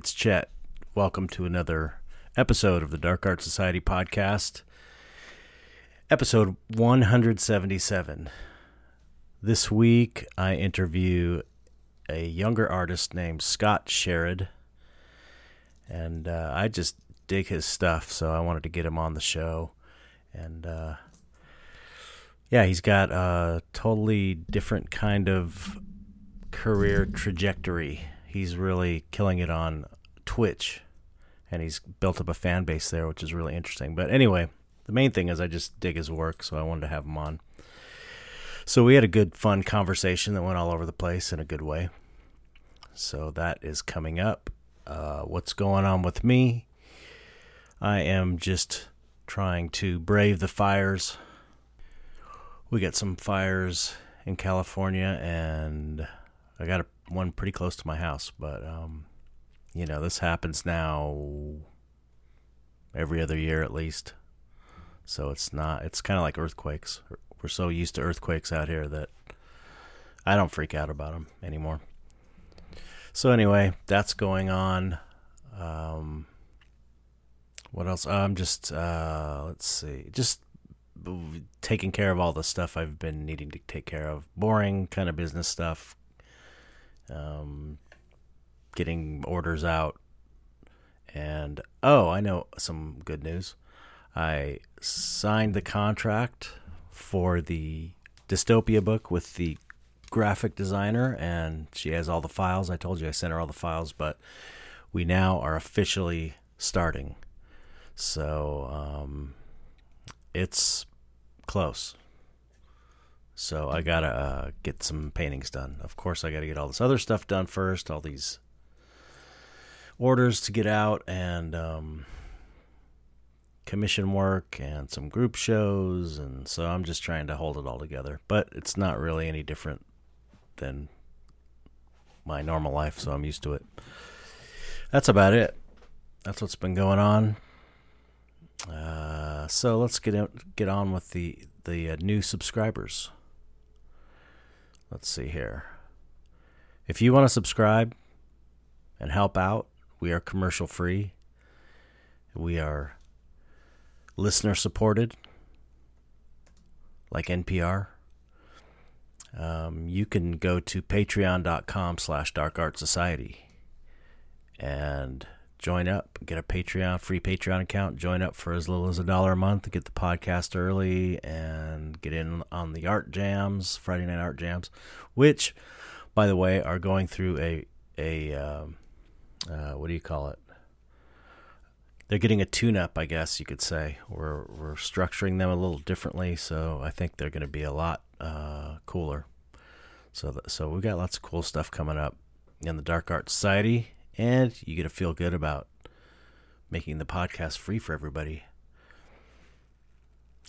It's Chet. Welcome to another episode of the Dark Art Society podcast. Episode 177. This week I interview a younger artist named Scott Sherrod. And uh, I just dig his stuff, so I wanted to get him on the show. And uh, yeah, he's got a totally different kind of career trajectory. He's really killing it on Twitch, and he's built up a fan base there, which is really interesting. But anyway, the main thing is I just dig his work, so I wanted to have him on. So we had a good, fun conversation that went all over the place in a good way. So that is coming up. Uh, what's going on with me? I am just trying to brave the fires. We got some fires in California, and I got a, one pretty close to my house. But um, you know, this happens now every other year at least. So it's not. It's kind of like earthquakes. We're so used to earthquakes out here that I don't freak out about them anymore. So anyway, that's going on. Um, what else? I'm just uh, let's see, just taking care of all the stuff I've been needing to take care of. Boring kind of business stuff. Um, getting orders out, and oh, I know some good news. I signed the contract for the dystopia book with the graphic designer, and she has all the files. I told you I sent her all the files, but we now are officially starting. So um, it's close. So I gotta uh, get some paintings done. Of course, I gotta get all this other stuff done first. All these orders to get out and um, commission work and some group shows, and so I'm just trying to hold it all together. But it's not really any different than my normal life, so I'm used to it. That's about it. That's what's been going on. Uh, so let's get in, get on with the the uh, new subscribers. Let's see here. If you want to subscribe and help out, we are commercial free. We are listener supported, like NPR. Um, you can go to patreon.com slash dark art society and join up, get a Patreon, free Patreon account, join up for as little as a dollar a month get the podcast early and get in on the art jams, Friday night art jams, which, by the way, are going through a, a, um, uh, what do you call it? They're getting a tune up, I guess you could say. We're, we're structuring them a little differently, so I think they're going to be a lot uh, cooler. So, th- so we've got lots of cool stuff coming up in the Dark Art Society and you get to feel good about making the podcast free for everybody.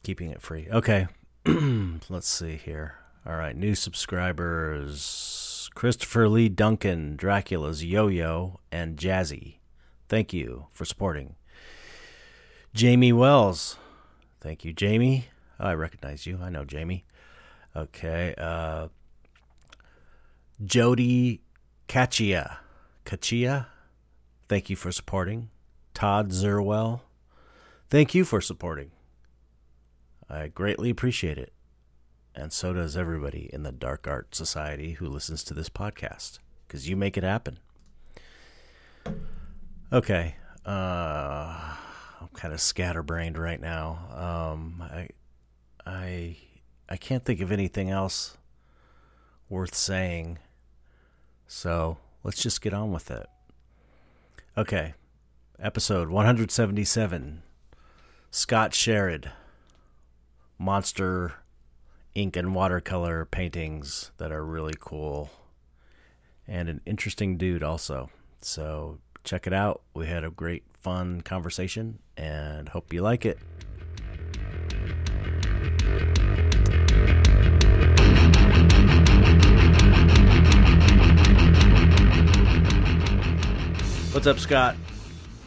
Keeping it free. Okay. Let's see here. All right, new subscribers Christopher Lee Duncan, Dracula's Yo Yo, and Jazzy. Thank you for supporting. Jamie Wells. Thank you, Jamie. I recognize you. I know Jamie. Okay. Uh, Jody Kachia. Kachia, thank you for supporting. Todd Zerwell, thank you for supporting. I greatly appreciate it. And so does everybody in the Dark Art Society who listens to this podcast, because you make it happen. Okay. Uh, I'm kind of scatterbrained right now. Um, I, I, I can't think of anything else worth saying. So let's just get on with it. Okay, episode 177 Scott Sherrod, monster ink and watercolor paintings that are really cool, and an interesting dude also. So check it out. We had a great, fun conversation, and hope you like it. What's up, Scott?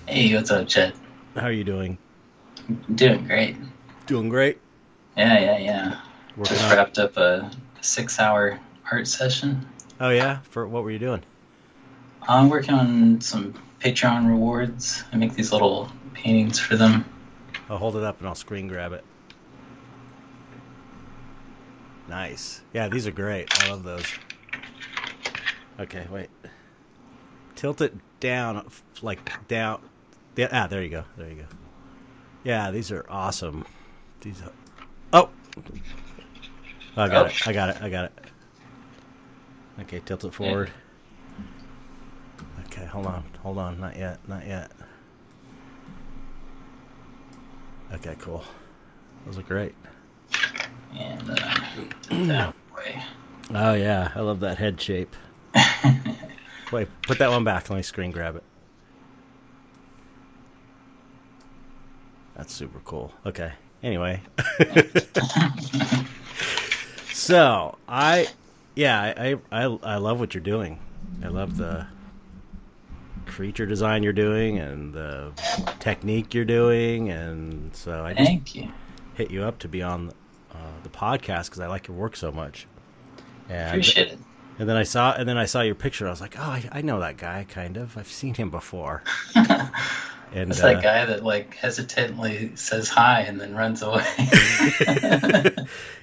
Hey, what's up, Chet? How are you doing? Doing great. Doing great. Yeah, yeah, yeah. Working Just on- wrapped up a six-hour art session. Oh yeah, for what were you doing? I'm working on some Patreon rewards. I make these little paintings for them. I'll hold it up and I'll screen grab it. Nice. Yeah, these are great. I love those. Okay, wait. Tilt it down, like down. Yeah, ah, there you go. There you go. Yeah, these are awesome. These. Are, oh. I got Oh. it. I got it. I got it. Okay, tilt it forward. Okay, hold on. Hold on. Not yet. Not yet. Okay, cool. Those are great. And uh, that way. Oh yeah, I love that head shape. Wait, put that one back. Let me screen grab it. That's super cool. Okay. Anyway. so I, yeah, I, I I love what you're doing. I love the creature design you're doing and the technique you're doing, and so I just you. hit you up to be on uh, the podcast because I like your work so much. And Appreciate it. and then I saw and then I saw your picture. I was like, oh, I, I know that guy. Kind of. I've seen him before. And It's uh, that guy that like hesitantly says hi and then runs away.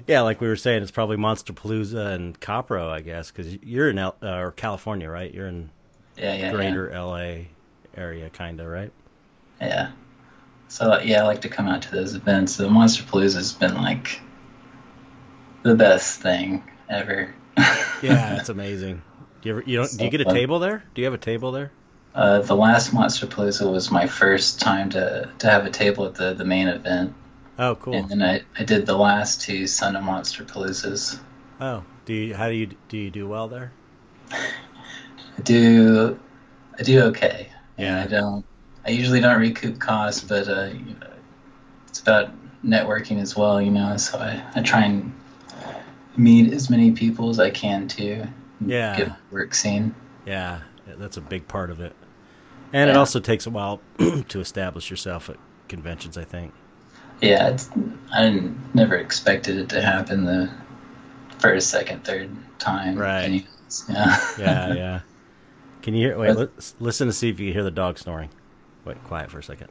yeah, like we were saying, it's probably Monster Palooza and Copro, I guess, because you're in L- uh, or California, right? You're in yeah, yeah, greater LA area, kind of, right? yeah. Yeah. So yeah, I like to come out to those events. The Monster Palooza has been like the best thing ever. Yeah, it's amazing. Do you ever, you don't? Do you get a fun. table there? Do you have a table there? Uh, the last Monster Palooza was my first time to, to have a table at the, the main event. Oh, cool. And then I, I did the last two Son of Monster Paloozas. Oh, do you? How do you do? You do well there? I do I do okay. Yeah. I don't I usually don't recoup costs, but uh, you know, it's about networking as well, you know. So I, I try and meet as many people as I can too. and Yeah. Get work seen. Yeah, that's a big part of it. And it also takes a while to establish yourself at conventions, I think. Yeah, it's, I never expected it to happen the first, second, third time. Right. Yeah. Yeah, yeah. Can you hear? Wait, But- let's listen to see if you can hear the dog snoring. Wait, quiet for a second.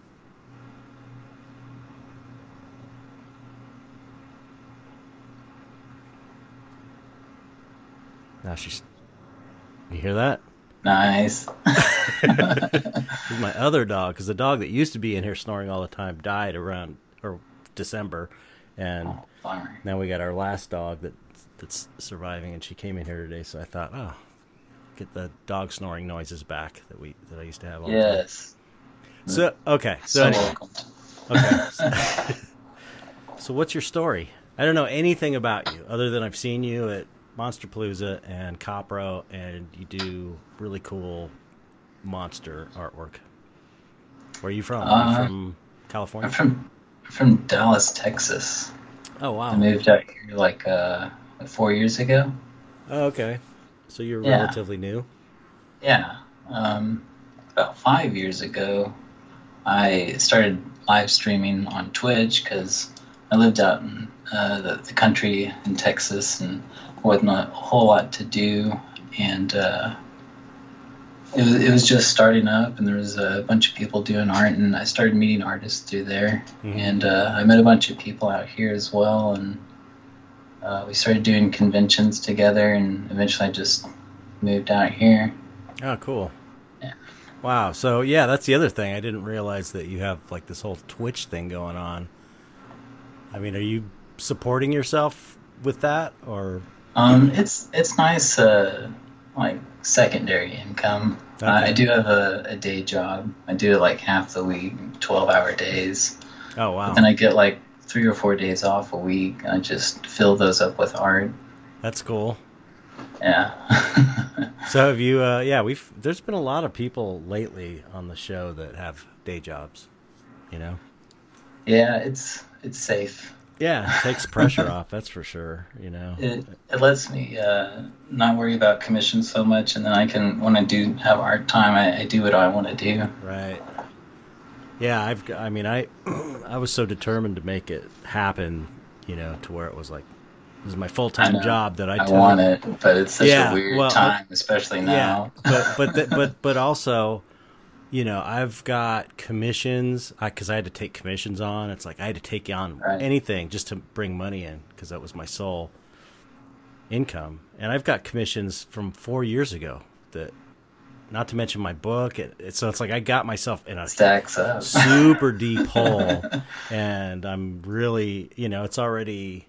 Now she's. You hear that? Nice. This is my other dog because the dog that used to be in here snoring all the time died around or December, and Oh, now we got our last dog that that's surviving, and she came in here today. So I thought, oh, get the dog snoring noises back that we that I used to have. All the time. Yes. So okay, so So anyway, okay. so what's your story? I don't know anything about you other than I've seen you at Monster Palooza and Copro, and you do really cool monster artwork. Where are you from? Are you Uh, from California? I'm from from Dallas, Texas. oh wow. I moved out here like uh four years ago. Oh, okay. So you're Yeah. relatively new. Yeah. Um, about five years ago, I started live streaming on Twitch because I lived out in uh, the, the country in Texas and wasn't a whole lot to do. And uh, it, was, it was just starting up, and there was a bunch of people doing art, and I started meeting artists through there. Mhm. And uh, I met a bunch of people out here as well, and uh, we started doing conventions together, and eventually I just moved out here. Oh, cool. Yeah. Wow. So yeah, that's the other thing. I didn't realize that you have like this whole Twitch thing going on. I mean, are you supporting yourself with that, or Um, it's it's nice, uh, like secondary income. Uh, I do have a, a day job. I do it like half the week, twelve hour days. oh wow, But then I get like three or four days off a week. I just fill those up with art. that's cool. Yeah. So have you? Uh, yeah, we've. There's been a lot of people lately on the show that have day jobs. You know. yeah, it's it's safe. Yeah, it takes pressure off. That's for sure. You know. It it lets me uh, not worry about commissions so much, and then I can when I do have art time, I, I do what I want to do. Right. Yeah, I've. I mean, I, I was so determined to make it happen, you know, to where it was like this is my full time job that I, I want it, but it's such Yeah, a weird well, time, especially now. Yeah, but but th- but but also, you know, I've got commissions because I, had to take commissions on. It's like I had to take on Right. anything just to bring money in because that was my sole income. And I've got commissions from four years ago that, not to mention my book. It, it, so it's like I got myself in a Stacks up. super deep hole, and I'm really, you know, it's already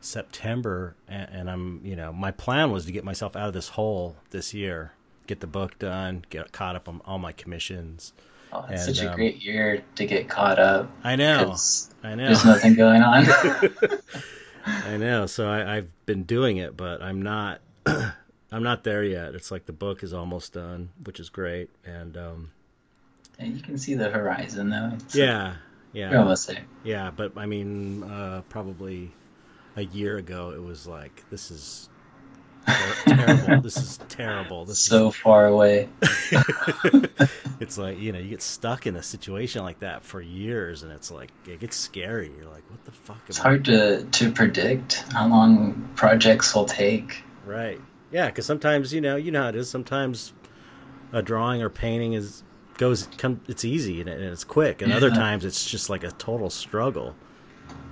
September, and, and I'm, you know, my plan was to get myself out of this hole this year, get the book done, get caught up on all my commissions. Oh, it's And, such a um, great year to get caught up. I know, I know, There's nothing going on. I know. So I, I've been doing it, but I'm not, I'm not there yet. It's like the book is almost done, which is great, and um, and you can see the horizon, though. It's, yeah, You're yeah. almost there. Yeah, but I mean, uh, probably a year ago, it was like, this is ter- terrible. This is terrible. This So far away. it's like you know, you get stuck in a situation like that for years, and it's like it gets scary. You're like, what the fuck? It's hard to, to predict how long projects will take. Right. Yeah, because sometimes you know, you know how it is. Sometimes a drawing or painting is goes come. It's easy and, it's quick, and other times it's just like a total struggle.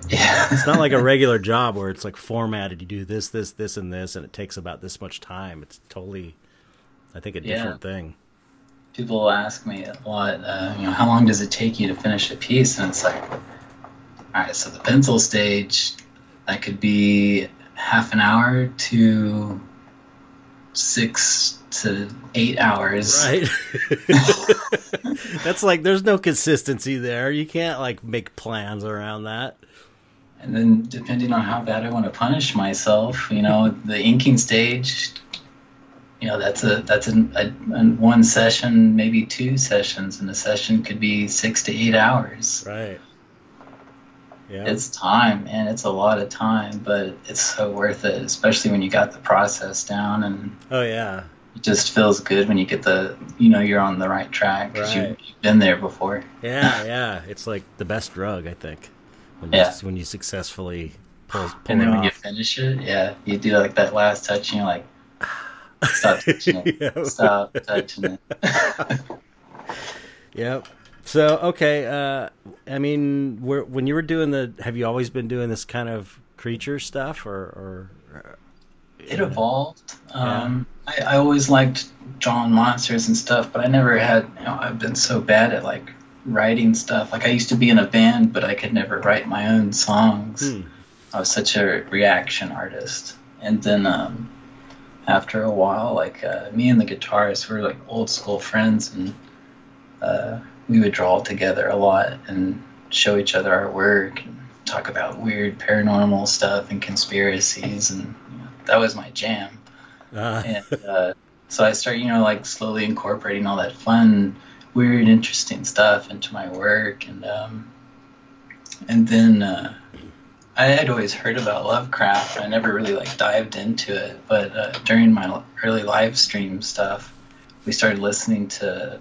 Yeah. It's not like a regular job where it's like formatted. You do this, this, this, and this, and it takes about this much time. It's totally, I think, a Yeah. different thing. People ask me a lot, uh, you know, how long does it take you to finish a piece? And it's like, all right, so the pencil stage, that could be half an hour to six to eight hours. Right. That's like there's no consistency there. You can't like make plans around that. And then depending on how bad I want to punish myself, you know, the inking stage, you know, that's a that's an, a, an one session, maybe two sessions, and a session could be six to eight hours. Right. Yeah. It's time, and it's a lot of time, but it's so worth it, especially when you got the process down, and oh yeah. it just feels good when you get the, you know, you're on the right track because Right. you, you've been there before. Yeah, yeah. It's like the best drug, I think. When Yeah. you, when you successfully pull, pull And then when you finish it, yeah, you do like that last touch, and you're like, stop touching it. Yeah. Stop touching it. Yep. So okay, uh, I mean, when you were doing the, have you always been doing this kind of creature stuff, or, or uh, it evolved. Um, I, I always liked drawing monsters and stuff, but I never had. You know, I've been so bad at like writing stuff. Like I used to be in a band, but I could never write my own songs. Hmm. I was such a reaction artist, and then um, after a while, like uh, me and the guitarist we were like old school friends, and uh, we would draw together a lot and show each other our work and talk about weird paranormal stuff and conspiracies, and you know, that was my jam. Uh, And uh, so I started, you know, like slowly incorporating all that fun, weird, interesting stuff into my work, and um, and then uh, I had always heard about Lovecraft. I never really like dived into it, but uh, during my early live stream stuff, we started listening to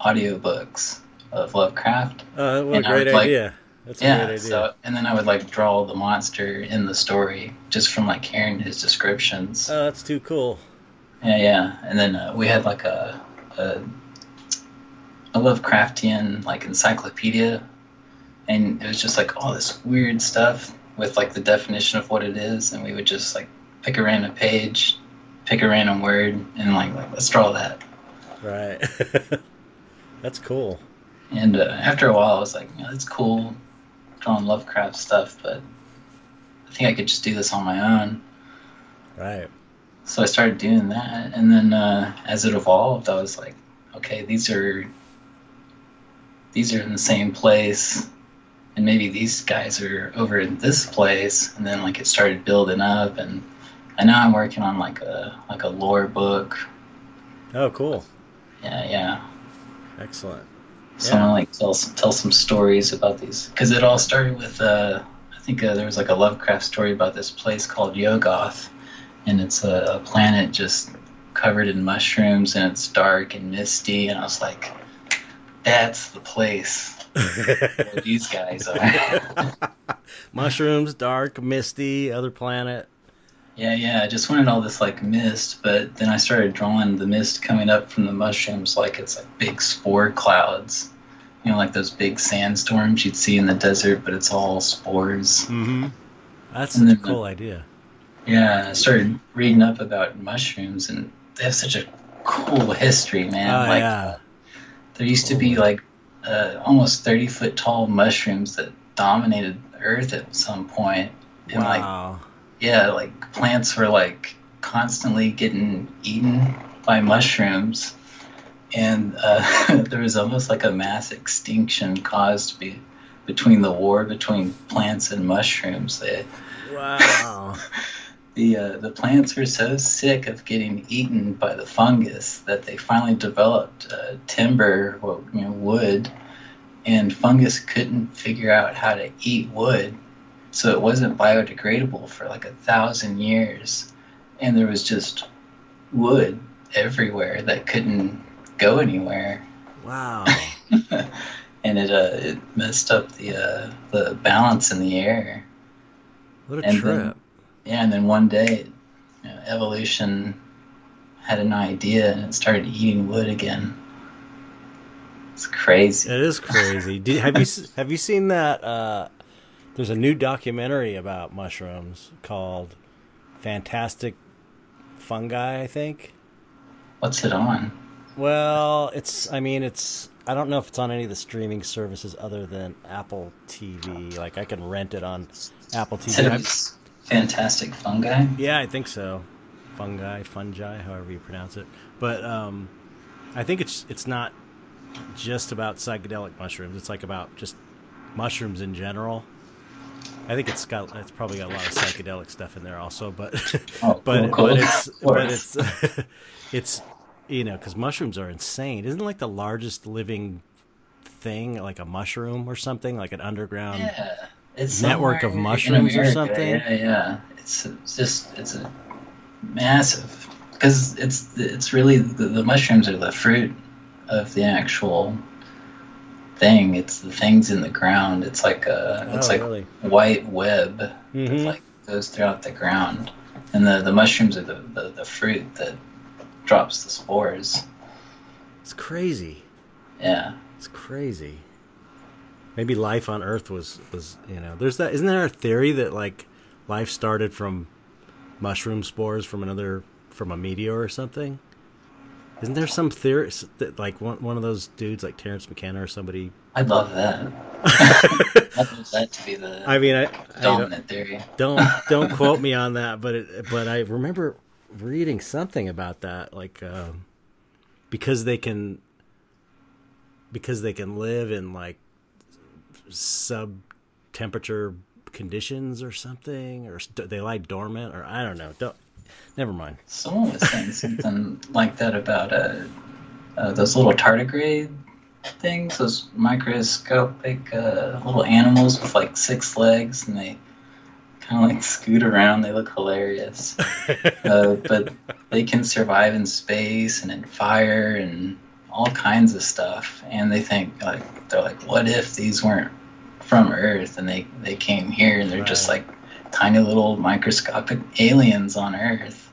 audiobooks of Lovecraft. uh, what a And great would, like- idea. That's a Yeah, great idea. so and then I would like draw the monster in the story just from like hearing his descriptions. oh, that's too cool. Yeah, yeah. And then uh, we had like a, a a Lovecraftian like encyclopedia, and it was just like all this weird stuff with like the definition of what it is, and we would just like pick a random page, pick a random word, and like, like let's draw that. Right. that's cool. And uh, after a while, I was like, yeah, that's cool, drawing Lovecraft stuff, but I think I could just do this on my own. Right. So I started doing that, and then uh, as it evolved, I was like, okay, these are these are in the same place, and maybe these guys are over in this place, and then like it started building up, and and now I'm working on like a like a lore book. Oh, cool. Yeah, yeah. Excellent. So I'm like tell some, tell some stories about these because it all started with uh, I think uh, there was like a Lovecraft story about this place called Yuggoth, and it's a, a planet just covered in mushrooms and it's dark and misty, and I was like, that's the place. what these guys are. Mushrooms, dark, misty, other planet. Yeah, yeah. I just wanted all this like mist, but then I started drawing the mist coming up from the mushrooms like it's like big spore clouds. You know, like those big sandstorms you'd see in the desert, but it's all spores. Mm-hmm. That's And such a cool idea. Yeah, I started reading up about mushrooms, and they have such a cool history, man. Oh, like, yeah. There used to be like uh, almost thirty foot tall mushrooms that dominated Earth at some point, and like Wow. yeah, like plants were like constantly getting eaten by mushrooms, and uh, there was almost like a mass extinction caused be, between the war between plants and mushrooms. They, Wow. the uh, the plants were so sick of getting eaten by the fungus that they finally developed uh, timber, or, you know, wood, and fungus couldn't figure out how to eat wood, so it wasn't biodegradable for like a thousand years, and there was just wood everywhere that couldn't go anywhere, wow. and it uh, it messed up the uh, the balance in the air. What a And trip. then- Yeah, and then one day, you know, evolution had an idea and it started eating wood again. It's crazy. It is crazy. Did, have you have you seen that? Uh, there's a new documentary about mushrooms called "Fantastic Fungi." I think. What's it on? Well, it's. I mean, it's. I don't know if it's on any of the streaming services other than Apple TV. Like I can rent it on Apple TV. Fantastic fungi? yeah, I think so. Fungi, fungi, however you pronounce it. But um, I think it's it's not just about psychedelic mushrooms. It's like about just mushrooms in general. I think it's got it's probably got a lot of psychedelic stuff in there also, but Oh, but cool. but it's but it's it's you know because mushrooms are insane. Isn't like the largest living thing like a mushroom or something like an underground? Yeah. It's network of mushrooms or something? Yeah, yeah. It's, it's just it's a massive because it's it's really the, the mushrooms are the fruit of the actual thing. It's the things in the ground. It's like a it's oh, like really? white web that Mhm. like goes throughout the ground, and the the mushrooms are the, the the fruit that drops the spores. It's crazy. Yeah. It's crazy. Maybe life on Earth was was you know there's that isn't there a theory that like life started from mushroom spores from another from a meteor or something? Isn't there some theory that like one one of those dudes like Terence McKenna or somebody? I'd love that. I'd love that to be the I mean, I, I don't, dominant theory. don't don't quote me on that, but it, but I remember reading something about that, like um, because they can because they can live in like sub temperature conditions or something, or st- they lie dormant, or I don't know. Don't never mind. Someone was saying something like that about uh, uh, those little tardigrade things, those microscopic uh, little animals with like six legs, and they kind of like scoot around. They look hilarious, uh, but they can survive in space and in fire and all kinds of stuff. And they think like they're like, what if these weren't from Earth and they they came here and they're just like tiny little microscopic aliens on Earth.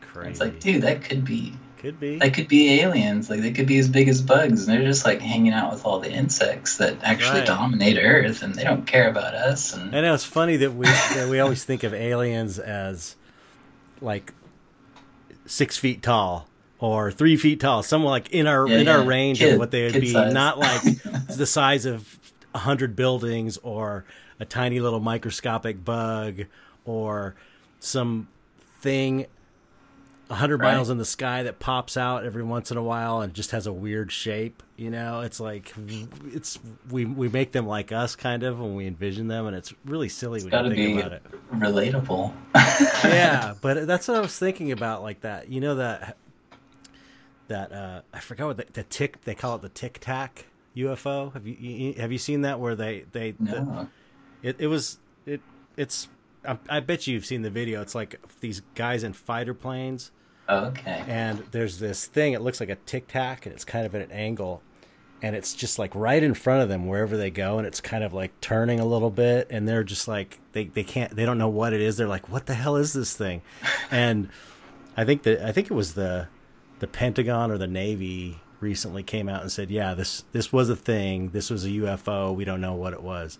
Crazy. It's like, dude, that could be Could be. that could be aliens. Like they could be as big as bugs, and they're just like hanging out with all the insects that actually Right. dominate Earth, and they don't care about us. And I know it's funny that we that we always think of aliens as like six feet tall or three feet tall, someone like in our Yeah, in our range Kid- of what they would be, size. not like the size of a hundred buildings or a tiny little microscopic bug or some thing a hundred Right. miles in the sky that pops out every once in a while and just has a weird shape. You know, it's like it's we we make them like us kind of when we envision them, and it's really silly when gotta you think be about it. relatable. Yeah, but that's what I was thinking about, like that. You know that that uh I forgot what the, the tick they call it the tic tac UFO. Have you, you have you seen that where they they the- it it was it it's I, I bet you've seen the video. It's like these guys in fighter planes. Okay. and there's this thing. It looks like a tic tac and it's kind of at an angle. And it's just like right in front of them wherever they go and it's kind of like turning a little bit. And they're just like they, they can't they don't know what it is. They're like what the hell is this thing? And i think that i think it was the the pentagon or the navy recently came out and said yeah this this was a thing. This was a ufo we don't know what it was.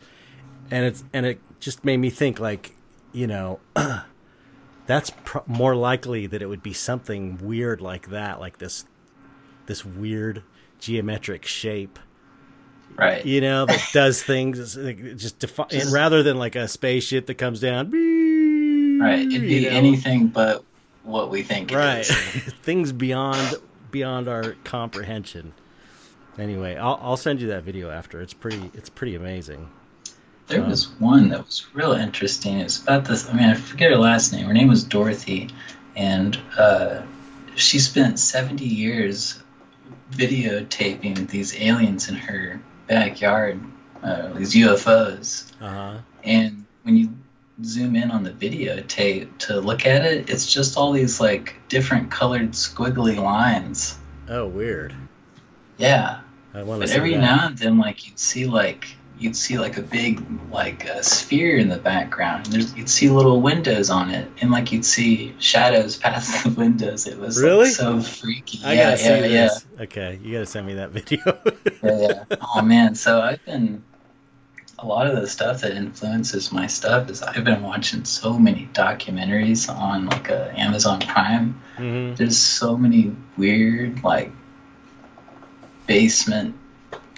And it's and it just made me think like you know that's pr- more likely that it would be something weird like that like this this weird geometric shape right. you know that does things just defi- just, rather than like a spaceship that comes down right it'd be know? anything but what we think right. things beyond beyond our comprehension. Anyway I'll, I'll send you that video after. It's pretty it's pretty amazing. There um, was one that was real interesting. It's about this i mean i forget her last name. Her name was dorothy. And uh, she spent 70 years videotaping these aliens in her backyard, uh, these UFOs. Uh-huh. And when you zoom in on the videotape to look at it, it's just all these like different colored squiggly lines. Oh, weird. Yeah. but every that. now and then, like you'd see like you'd see like a big like a sphere in the background. And there's, you'd see little windows on it, and like you'd see shadows past the windows. It was really like, so freaky. I yeah, yeah, yeah. This. Okay, you gotta send me that video. yeah, yeah. Oh man, so I've been a lot of the stuff that influences my stuff is I've been watching so many documentaries on like a Amazon Prime. Mm-hmm. There's so many weird like basement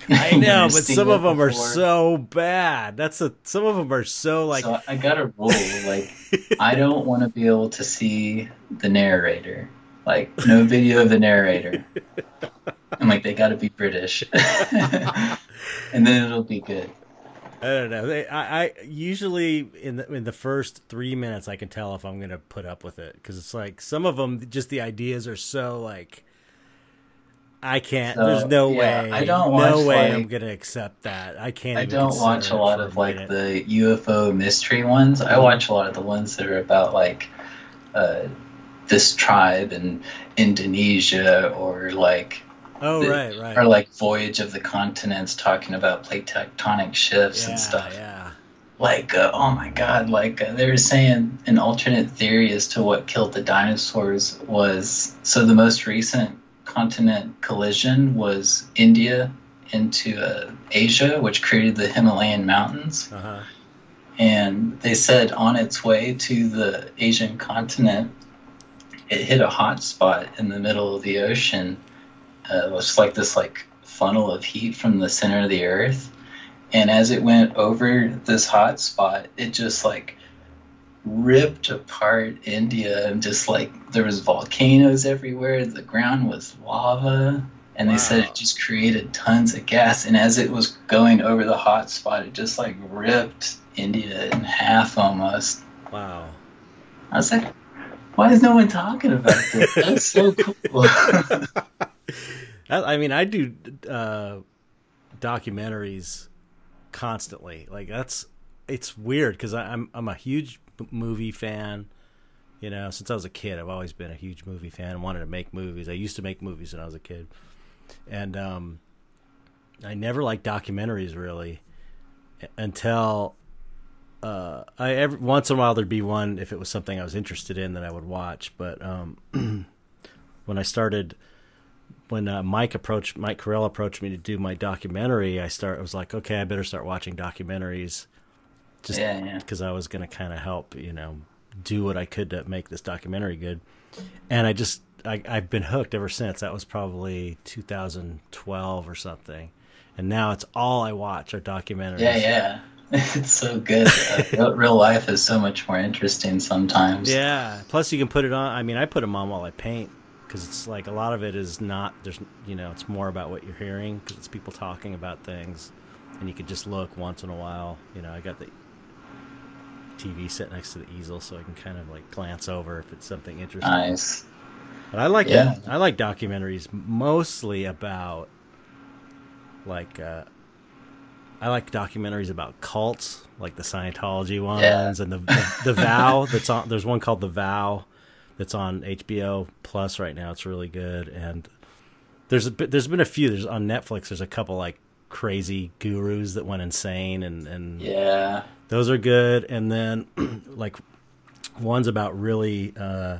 I know, but some of them before. are so bad. That's a some of them are so like. So I got a rule like I don't want to be able to see the narrator. Like no video of the narrator. I'm like they got to be British, and then it'll be good. I don't know. I, I usually in the in the first three minutes I can tell if I'm gonna put up with it because it's like some of them just the ideas are so like I can't. So, there's no yeah, way. I don't. No way. Like, I'm gonna accept that. I can't. I don't watch a lot of like the UFO mystery ones. I watch a lot of the ones that are about like uh, this tribe in Indonesia or like. Oh the, right, right. Or like Voyage of the Continents, talking about plate tectonic shifts yeah, and stuff. Yeah. Like, uh, oh my God! Like uh, they were saying, an alternate theory as to what killed the dinosaurs was so the most recent continent collision was India into uh, Asia, which created the Himalayan mountains. Uh-huh. And they said on its way to the Asian continent, it hit a hot spot in the middle of the ocean. Uh, it was like this like funnel of heat from the center of the earth. And as it went over this hot spot, it just like ripped apart India and just like there was volcanoes everywhere. The ground was lava, and they wow. said it just created tons of gas. And as it was going over the hot spot, it just like ripped India in half almost. Wow! I was like, why is no one talking about this? That's so cool. I mean, I do uh, documentaries constantly. Like that's it's weird because I'm I'm a huge movie fan. You know, since I was a kid, I've always been a huge movie fan. Wanted to make movies. I used to make movies when I was a kid, and um, I never liked documentaries really until uh, I every once in a while there'd be one if it was something I was interested in that I would watch. But um, when I started, when uh, Mike approached Mike Correll approached me to do my documentary, I start I was like, okay, I better start watching documentaries just because yeah, yeah. I was going to kind of help, you know, do what I could to make this documentary good. And I just, I, I've been hooked ever since. That was probably 2012 or something. And now it's all I watch are documentaries. Yeah, yeah. It's so good. uh, real life is so much more interesting sometimes. Yeah. Plus, you can put it on. I mean, I put them on while I paint because it's like a lot of it is not. There's, you know, it's more about what you're hearing because it's people talking about things, and you could just look once in a while. You know, I got the TV set next to the easel, so I can kind of like glance over if it's something interesting. Nice. But I like yeah. I like documentaries mostly about like uh, I like documentaries about cults, like the Scientology ones yeah. and the, the the Vow. That's on. There's one called The Vow that's on HBO Plus right now. It's really good, and There's a bit- there's been a few. There's on Netflix. There's a couple like crazy gurus that went insane, and and Yeah. those are good. And then like one's about really uh,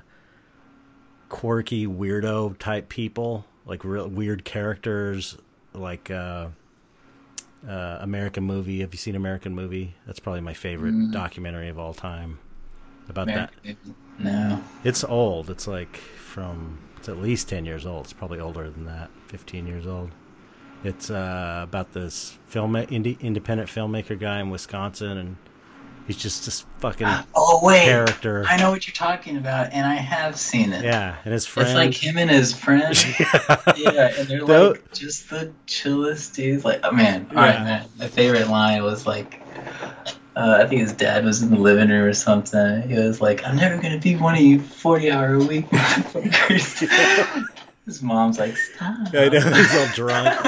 quirky weirdo type people, like real weird characters, like uh, uh, American Movie. Have you seen American Movie? That's probably my favorite Mm. documentary of all time about that. American- No. It's old. It's like from it's at least ten years old. It's probably older than that. Fifteen years old. It's uh, about this film indie, independent filmmaker guy in Wisconsin, and he's just this fucking Oh wait. character. I know what you're talking about, and I have seen it. Yeah, and his friend. It's like him and his friend. yeah, and they're like just the chillest dudes. Like, oh man, all right, Yeah. man. My favorite line was like, uh, I think his dad was in the living room or something. He was like, "I'm never gonna be one of you 40 hour a week motherfuckers." his mom's like, "Stop." I know he's all drunk.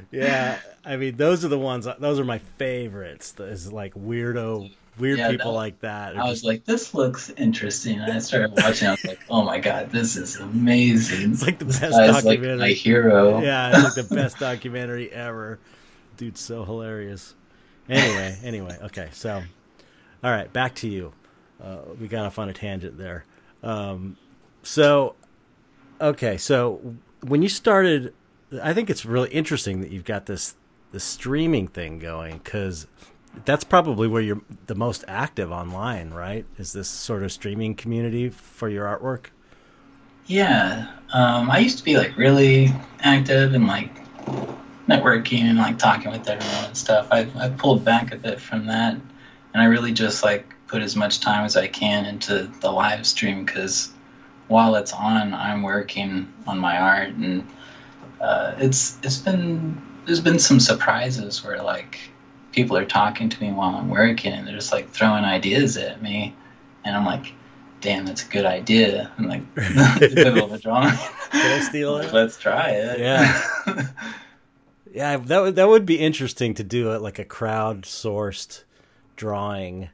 yeah, I mean those are the ones. Those are my favorites. Is like weirdo, weird Yeah, people that- like that. I was like, "This looks interesting." And I started watching. I was like, "Oh my god, this is amazing!" It's like the this best guy's like documentary. my hero. yeah, it's like the best documentary ever. Dude's so hilarious. Anyway, anyway, okay, so all right, back to you. Uh, we got off on a tangent there. Um, so, okay, so when you started, I think it's really interesting that you've got this the streaming thing going because that's probably where you're the most active online, right? Is this sort of streaming community for your artwork? Yeah, um, I used to be like really active and like networking and like talking with everyone and stuff. I've I pulled back a bit from that, and I really just like put as much time as I can into the live stream because while it's on, I'm working on my art, and uh, it's it's been there's been some surprises where like people are talking to me while I'm working and they're just like throwing ideas at me, and I'm like. Damn, that's a good idea. I'm like, the middle of a drawing. Can I steal it? Let's try it. Yeah. Yeah, that would that would be interesting to do it like a crowd-sourced drawing,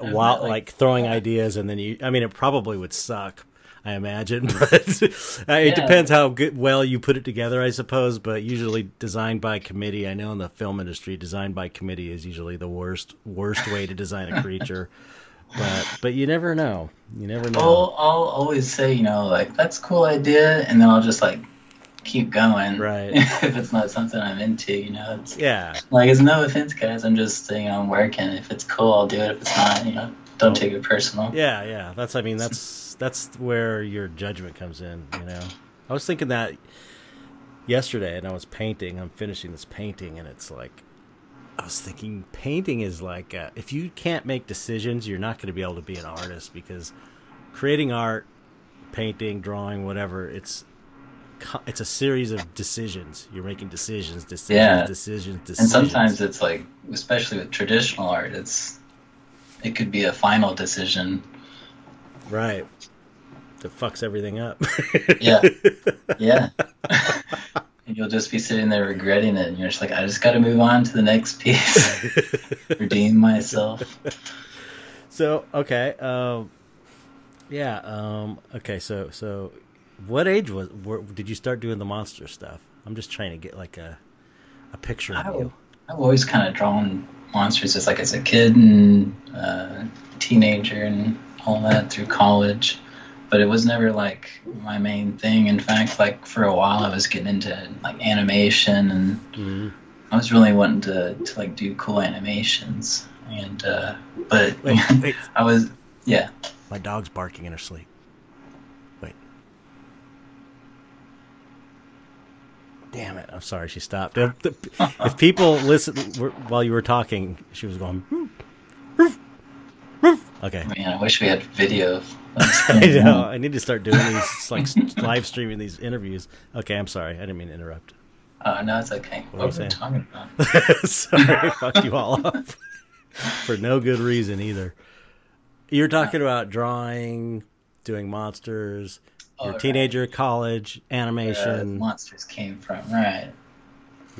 Isn't while like, like- throwing ideas, and then you. I mean, it probably would suck. I imagine, but uh, it Yeah. depends how good well you put it together, I suppose. But usually, designed by committee. I know in the film industry, designed by committee is usually the worst worst way to design a creature. but but you never know. You never know. I'll, I'll always say, you know, like, that's a cool idea, and then I'll just, like, keep going. Right. if it's not something I'm into, you know. It's, yeah, like, it's no offense, guys. I'm just, you know, I'm working. If it's cool, I'll do it. If it's not, you know, don't take it personal. Yeah, yeah. That's I mean that's that's where your judgment comes in, you know. I was thinking that yesterday and I was painting, I'm finishing this painting and it's like I was thinking painting is like uh, if you can't make decisions, you're not going to be able to be an artist because creating art, painting, drawing, whatever, it's it's a series of decisions. You're making decisions, decisions, Yeah. decisions, decisions. And sometimes it's like, especially with traditional art, it's it could be a final decision. right. That fucks everything up. Yeah. Yeah. and you'll just be sitting there regretting it, and you're just like, I just got to move on to the next piece, redeem myself. So okay, um, yeah, um, okay. So so, what age was were, did you start doing the monster stuff? I'm just trying to get like a a picture of I- you. I've always kind of drawn monsters as like as a kid and uh, teenager and all that through college, but it was never like my main thing. In fact, like for a while, I was getting into like animation and Mhm. I was really wanting to, to like do cool animations. And uh, but Wait, wait, I was yeah. my dog's barking in her sleep. Damn it! I'm sorry. She stopped. If, if people listen while you were talking, she was going. "Roof, roof, roof." Okay. Man, I wish we had video. I know. I need to start doing these, like live streaming these interviews. Okay, I'm sorry. I didn't mean to interrupt. Oh no, it's okay. What What, you were we talking about? sorry, I fucked you all up for no good reason either. You're talking uh. about drawing, doing monsters, Oh, your right. teenager, college, Where, animation. monsters came from, right?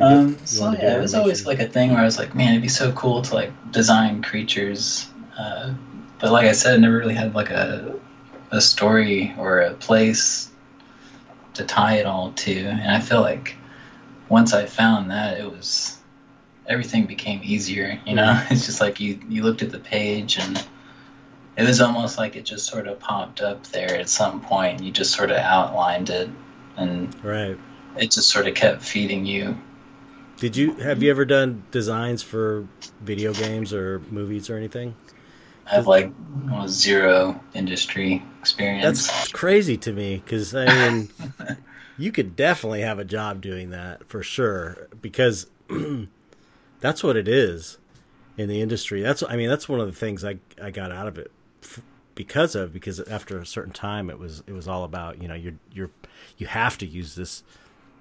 Um, so yeah, it was always like a thing where I was like, man, it'd be so cool to like design creatures. Uh, but like I said, I never really had like a a story or a place to tie it all to. And I feel like once I found that, it was everything became easier. You know, it's just like you you looked at the page and it was almost like it just sort of popped up there at some point. You just sort of outlined it, and right. it just sort of kept feeding you. Did you have you ever done designs for video games or movies or anything? I have like almost zero industry experience. That's crazy to me because I mean, you could definitely have a job doing that for sure because that's what it is in the industry. That's I mean that's one of the things I I got out of it f- because of because after a certain time it was it was all about you know you're you're you have to use this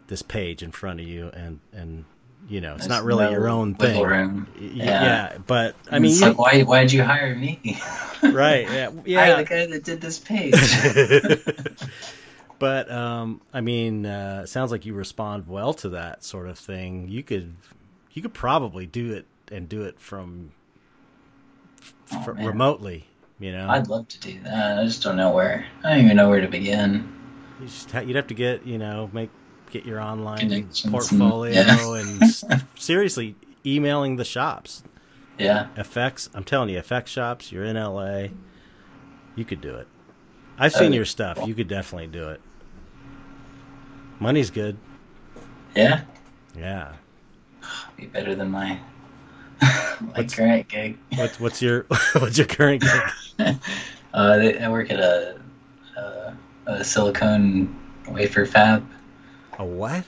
this page in front of you and and you know it's There's not really no your own thing. Yeah. yeah, but I mean you, like why why'd you hire me? right yeah yeah the guy that did this page. but um, I mean, uh, it sounds like you respond well to that sort of thing. You could, you could probably do it and do it from Oh, f- remotely. You know, I'd love to do that. I just don't know where. I don't even know where to begin. you just ha- you'd have to get you know make get your online Connections and- portfolio yeah. and seriously emailing the shops. Yeah. FX, I'm telling you, effects shops. You're in LA. You could do it. I've oh, seen Oh, your stuff. You could definitely do it. Money's good. Yeah. Yeah. Be better than my my What's- current gig. What's what's your what's your current gig? Uh, they, I work at a, a, a silicone wafer fab. A what?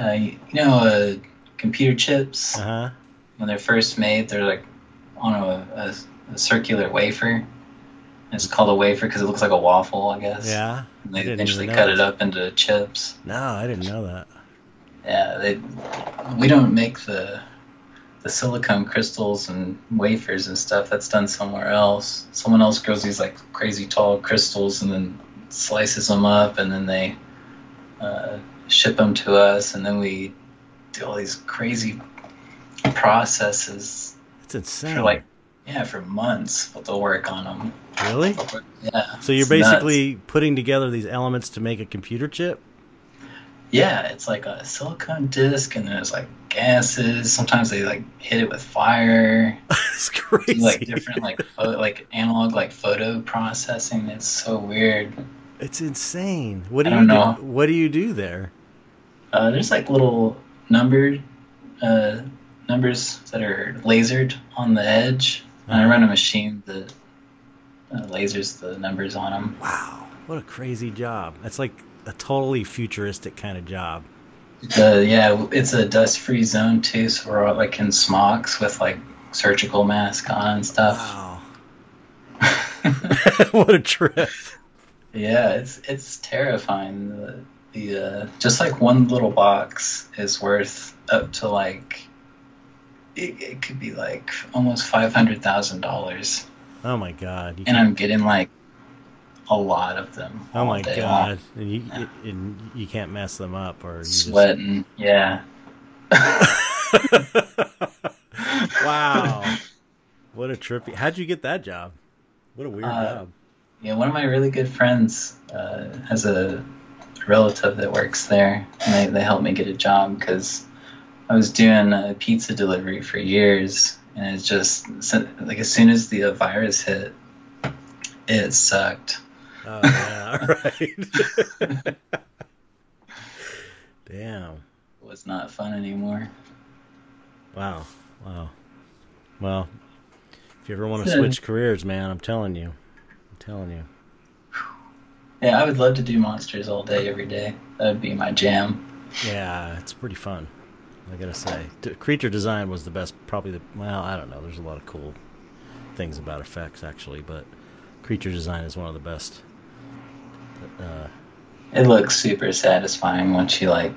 Uh, you, you know, uh, computer chips Uh huh. when they're first made, they're like on a, a, a circular wafer. It's called a wafer because it looks like a waffle, I guess. Yeah. And they eventually cut it up into chips. No, I didn't know that. Yeah, they. We don't make the the silicone crystals and wafers and stuff. That's done somewhere else. Someone else grows these like crazy tall crystals and then slices them up, and then they uh, ship them to us, and then we do all these crazy processes It's insane. for like yeah for months. But they'll work on them. really? Yeah. So you're it's nuts. basically putting together these elements to make a computer chip? Yeah, it's like a silicon disc, and then there's like gases. Sometimes they like hit it with fire. It's do, crazy. like different like like analog like photo processing. It's so weird. It's insane. What do you don't do? know. What do you do there? Uh, there's like little numbered uh, numbers that are lasered on the edge, and I run a machine that uh, lasers the numbers on them. Wow, what a crazy job. That's like a totally futuristic kind of job. Uh, yeah, it's a dust-free zone too, so we're all like in smocks with like surgical mask on and stuff. Wow. what a trip. Yeah, it's it's terrifying. The, the uh, just like one little box is worth up to like it, it could be like almost five hundred thousand dollars, Oh my god. And I'm getting like a lot of them. oh my god. long. And you, and you can't mess them up or you just sweating. Yeah, Wow. What a trippy. How'd you get that job? What a weird Uh, job. yeah. One of my really good friends uh, has a relative that works there, and they they helped me get a job because I was doing a pizza delivery for years, and it's just like as soon as the virus hit, it sucked. Oh yeah, right. Damn. It was not fun anymore. Wow. Wow. Well, if you ever want to switch careers, man, I'm telling you. I'm telling you. Yeah, I would love to do monsters all day, every day. That would be my jam. Yeah, it's pretty fun. I gotta say, D- creature design was the best. Probably the well, I don't know. There's a lot of cool things about effects actually, but creature design is one of the best. Uh, It looks super satisfying once you like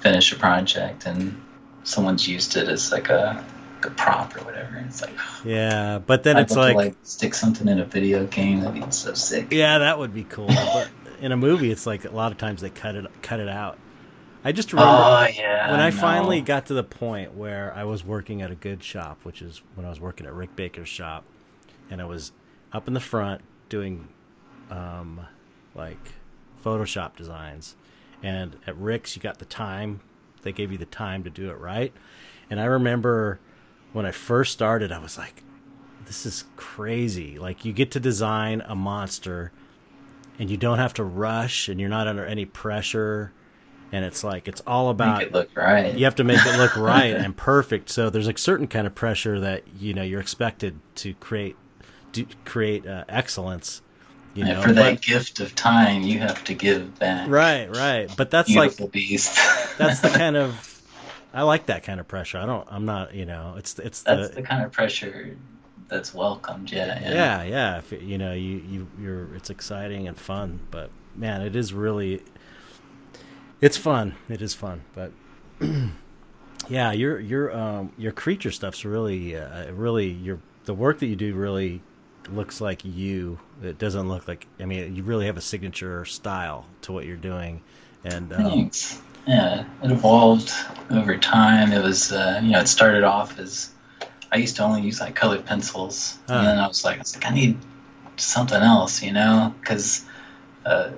finish a project and someone's used it as like a, a prop or whatever. It's like yeah, but then I'd it's like, to, like stick something in a video game. That'd be so sick. yeah, that would be cool. but in a movie, it's like a lot of times they cut it cut it out. I just remember. Oh yeah. when I finally got to the point where I was working at a good shop, which is when I was working at Rick Baker's shop, and I was up in the front doing um, like Photoshop designs, and at Rick's you got the time. They gave you the time to do it right, and I remember when I first started, I was like, "This is crazy!" Like you get to design a monster, and you don't have to rush, and you're not under any pressure and it's like it's all about make it look right. You have to make it look right and perfect. So there's a certain kind of pressure that you know you're expected to create to create uh, excellence. You know, for that but, gift of time, you have to give back. Right, right. But that's Beautiful like beast. that's the kind of I like that kind of pressure. I don't. I'm not. You know, it's it's that's the, the kind of pressure that's welcomed. Yeah, yeah, yeah. yeah. You know, you you you're it's exciting and fun, but man, it is really it's fun. It is fun, but yeah, your your um your creature stuff's really uh, really your the work that you do really looks like you. It doesn't look like I mean you really have a signature style to what you're doing, and um, thanks. Yeah, it evolved over time. It was uh, you know it started off as I used to only use like colored pencils, uh, and then I was like I was like I need something else, you know, because. Uh,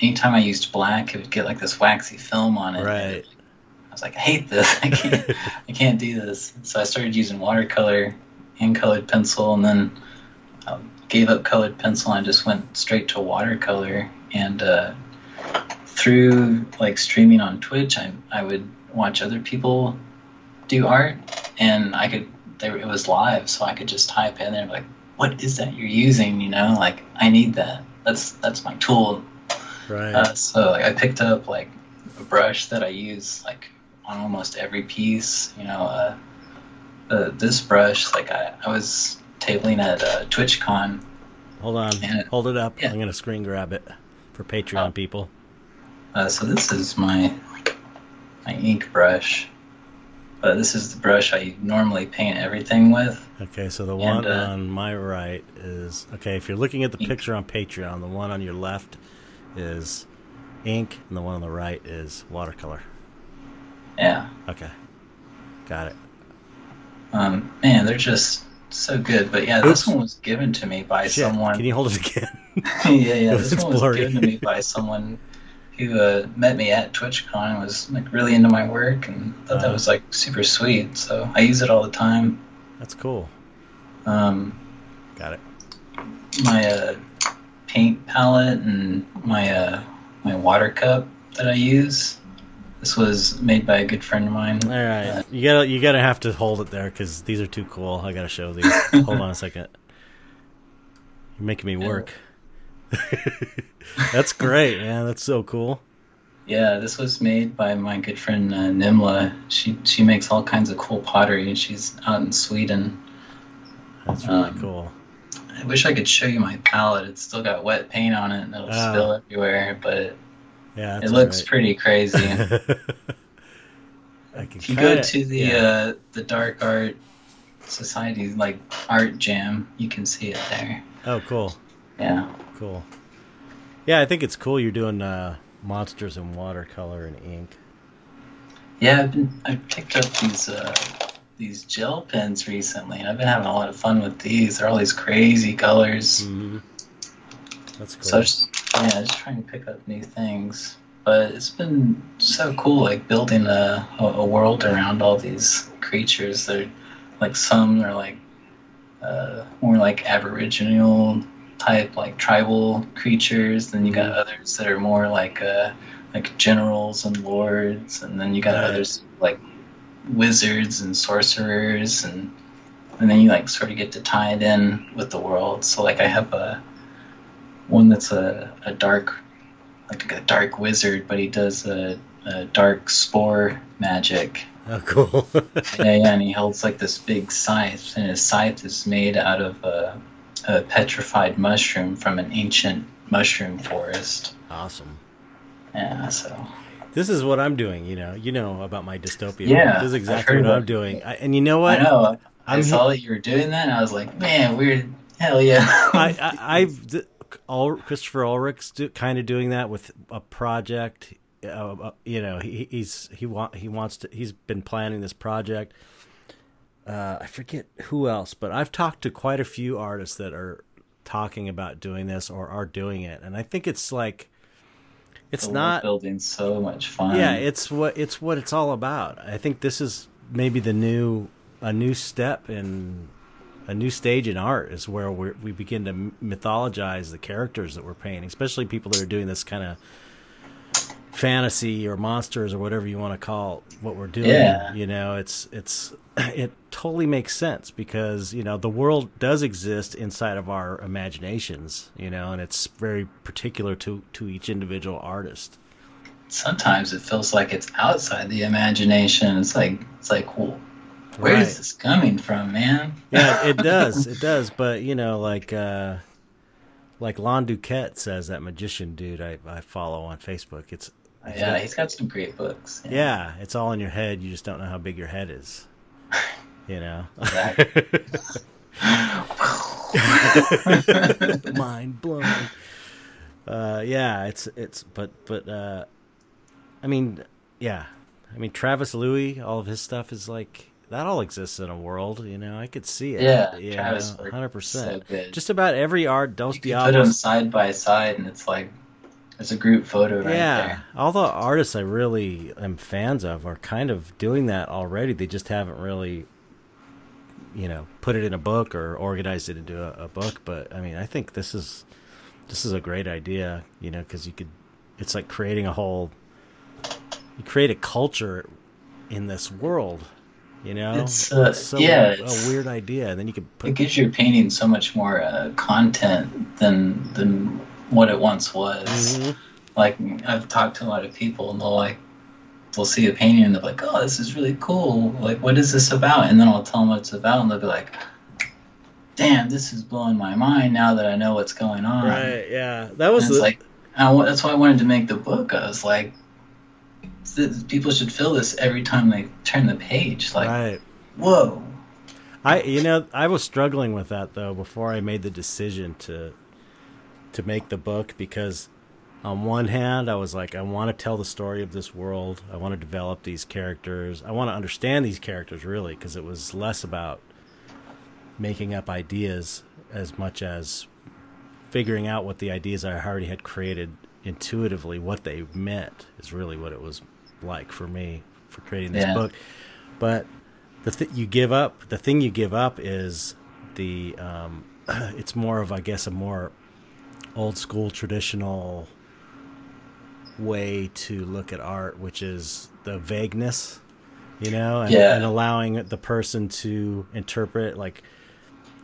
anytime I used black, it would get like this waxy film on it. Right. I was like, I hate this. I can't. I can't do this. So I started using watercolor and colored pencil, and then I gave up colored pencil and just went straight to watercolor. And uh, through like streaming on Twitch, I I would watch other people do art, and I could. There, it was live, so I could just type in there like, "What is that you're using?" You know, like I need that. That's that's my tool Right. Uh, so like, I picked up like a brush that I use like on almost every piece. You know, uh, uh, this brush, like I, I was tabling at uh, TwitchCon. Hold on, it, hold it up. Yeah. I'm gonna screen grab it for Patreon oh. people. Uh, so this is my my ink brush. But this is the brush I normally paint everything with. Okay, so the one and, uh, on my right is okay. If you're looking at the ink. picture on Patreon, the one on your left is ink, and the one on the right is watercolor. Yeah. Okay. Got it. Um, man, they're just so good. But yeah, Oops. this one was given to me by Shit. someone. Can you hold it again? yeah, yeah. this one was blurry. given to me by someone who uh, met me at TwitchCon and was like really into my work and thought uh, that was like super sweet. So I use it all the time. That's cool. Um, Got it. My uh, paint palette and my uh, my water cup that I use. This was made by a good friend of mine. All right, uh, you gotta you gotta have to hold it there because these are too cool. I gotta show these. hold on a second. You're making me work. That's great, man. That's so cool. Yeah, this was made by my good friend uh, Nimla. She she makes all kinds of cool pottery, and she's out in Sweden. That's really um, cool. I wish I could show you my palette. It's still got wet paint on it and it'll uh, spill everywhere, but yeah, it looks right. pretty crazy. if you go to the yeah. uh, the Dark Art Society like art jam, you can see it there. Oh, cool. Yeah. Cool. Yeah, I think it's cool you're doing uh, monsters in watercolor and ink. Yeah, I've been I picked up these uh, these gel pens recently, and I've been having a lot of fun with these. They're all these crazy colors. Mm-hmm. That's cool. So yeah, just trying to pick up new things. But it's been so cool, like building a, a, world around all these creatures. They're like some are like uh, more like Aboriginal type, like tribal creatures. Then you got mm-hmm. others that are more like uh, like generals and lords, and then you got right. others like wizards and sorcerers and and then you like sort of get to tie it in with the world. So like I have a one that's a, a dark like a dark wizard, but he does a, a dark spore magic. Oh, cool! yeah, yeah, and he holds like this big scythe, and his scythe is made out of a, a petrified mushroom from an ancient mushroom forest. Awesome. Yeah, so this is what I'm doing. You know, you know about my dystopia. Yeah, this is exactly what I'm doing. I, and you know what? I know. I'm, i saw that you were doing that, and I was like, man, weird. Hell yeah. I, I I've all Christopher Ulrich's do, kind of doing that with a project. Uh, uh, you know, he, he's he want he wants to. He's been planning this project. Uh, I forget who else, but I've talked to quite a few artists that are talking about doing this or are doing it, and I think it's like it's not building so much fun. yeah it's what it's what it's all about i think this is maybe the new a new step in a new stage in art is where we we begin to mythologize the characters that we're painting especially people that are doing this kind of fantasy or monsters or whatever you want to call what we're doing Yeah. you know it's it's it totally makes sense because you know the world does exist inside of our imaginations you know and it's very particular to to each individual artist Sometimes it feels like it's outside the imagination. It's like it's like, well, where is Right. this coming from, man? yeah it does. It does. But you know like uh like lon duquette says that magician dude i, I follow on facebook it's it's yeah, got- he's got some great books. yeah. It's all in your head. You just don't know how big your head is you know? Mind blown uh yeah it's it's but but uh i mean yeah. I mean travis louie all of his stuff is like that all exists in a world you know? I could see it. Yeah, know, work 100% so just about every art dos can put them side by side, and it's like there's a group photo right yeah there. all the artists i really am fans of are kind of doing that already. They just haven't really you know put it in a book or organized it into a, a book but i mean i think this is this is a great idea you know because you could it's like creating a whole you create a culture in this world you know It's, uh, so yeah, a it's- weird idea and then you could put It gives your painting so much more uh, content than than what it once was. Mhm. Like I've talked to a lot of people, and they'll like they'll see a painting and they're like, "Oh, this is really cool. Like, what is this about?" And then I'll tell them what it's about, and they'll be like, "Damn, this is blowing my mind now that I know what's going on." right yeah that was the, like I that's why I wanted to make the book. I was like, th- people should feel this every time they turn the page. Like, right whoa. I you know I was struggling with that though before I made the decision to to make the book because on one hand I was like I want to tell the story of this world I want to develop these characters I want to understand these characters really because it was less about making up ideas as much as figuring out what the ideas I already had created intuitively what they meant is really what it was like for me for creating this Yeah. book but the th- you give up the thing you give up is the um, it's more of I guess a more old school traditional way to look at art, which is the vagueness, you know, and, Yeah. and allowing the person to interpret like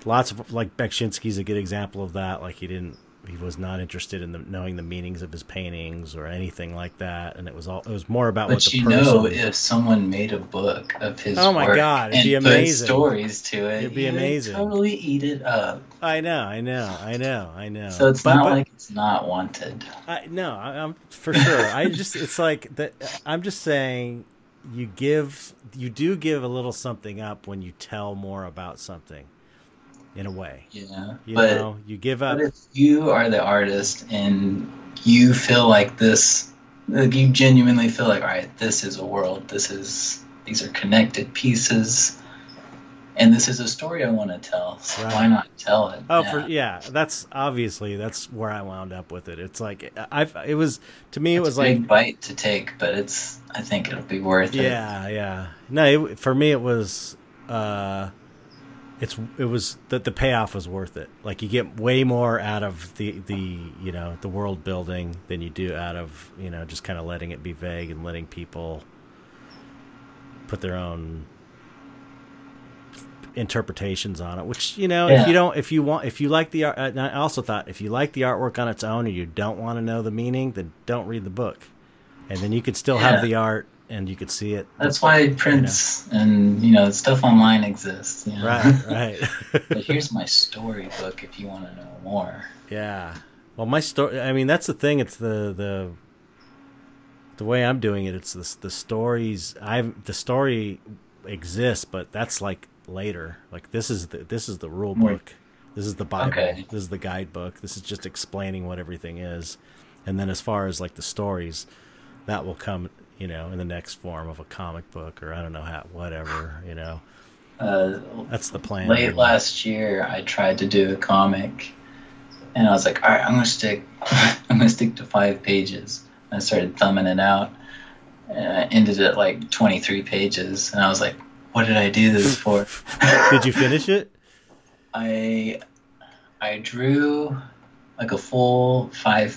lots of like Beksinski's a good example of that. Like he didn't he was not interested in the, knowing the meanings of his paintings or anything like that, and it was all it was more about what But the you person. know, if someone made a book of his Oh my God, it'd be amazing. stories to it, It'd be amazing. Totally eat it up. I know, I know, I know, I know. So it's But- not but- like it's not wanted. I, no, I, I'm for sure. I just it's like that. I'm just saying, you give, you do give a little something up when you tell more about something, in a way. Yeah, You but know, you give up. If you are the artist and you feel like this, like you genuinely feel like, all right, this is a world. This is these are connected pieces, and this is a story I want to tell. So Right. why not tell it? Oh, now? for yeah, that's obviously that's where I wound up with it. It's like I've it was to me it It's was a like bite to take, but it's. I think it'll be worth it. Yeah, yeah. No, it, for me it was uh it's it was that the payoff was worth it. Like you get way more out of the the you know, the world building than you do out of, you know, just kind of letting it be vague and letting people put their own interpretations on it which you know if you don't if you want if you like the art i also thought if you like the artwork on its own and you don't want to know the meaning then don't read the book. And then you could still have the art and you could see it That's why prints and you know stuff online exists. You know? Right, right. but here's my storybook if you want to know more. yeah. Well, my story. I mean, that's the thing. It's the the the way I'm doing it. It's the the stories. I've the story exists, but that's like later. Like this is the this is the rule book. This is the Bible. Okay. This is the guidebook. This is just explaining what everything is, and then as far as like the stories, that will come. You know, in the next form of a comic book, or I don't know how, whatever. You know, Uh, that's the plan. late last year I tried to do a comic and I was like, all right, I'm gonna stick I'm gonna stick to five pages. I started thumbing it out. And I ended at like 23 pages, and I was like, "What did I do this for?" Did you finish it? I I drew like a full five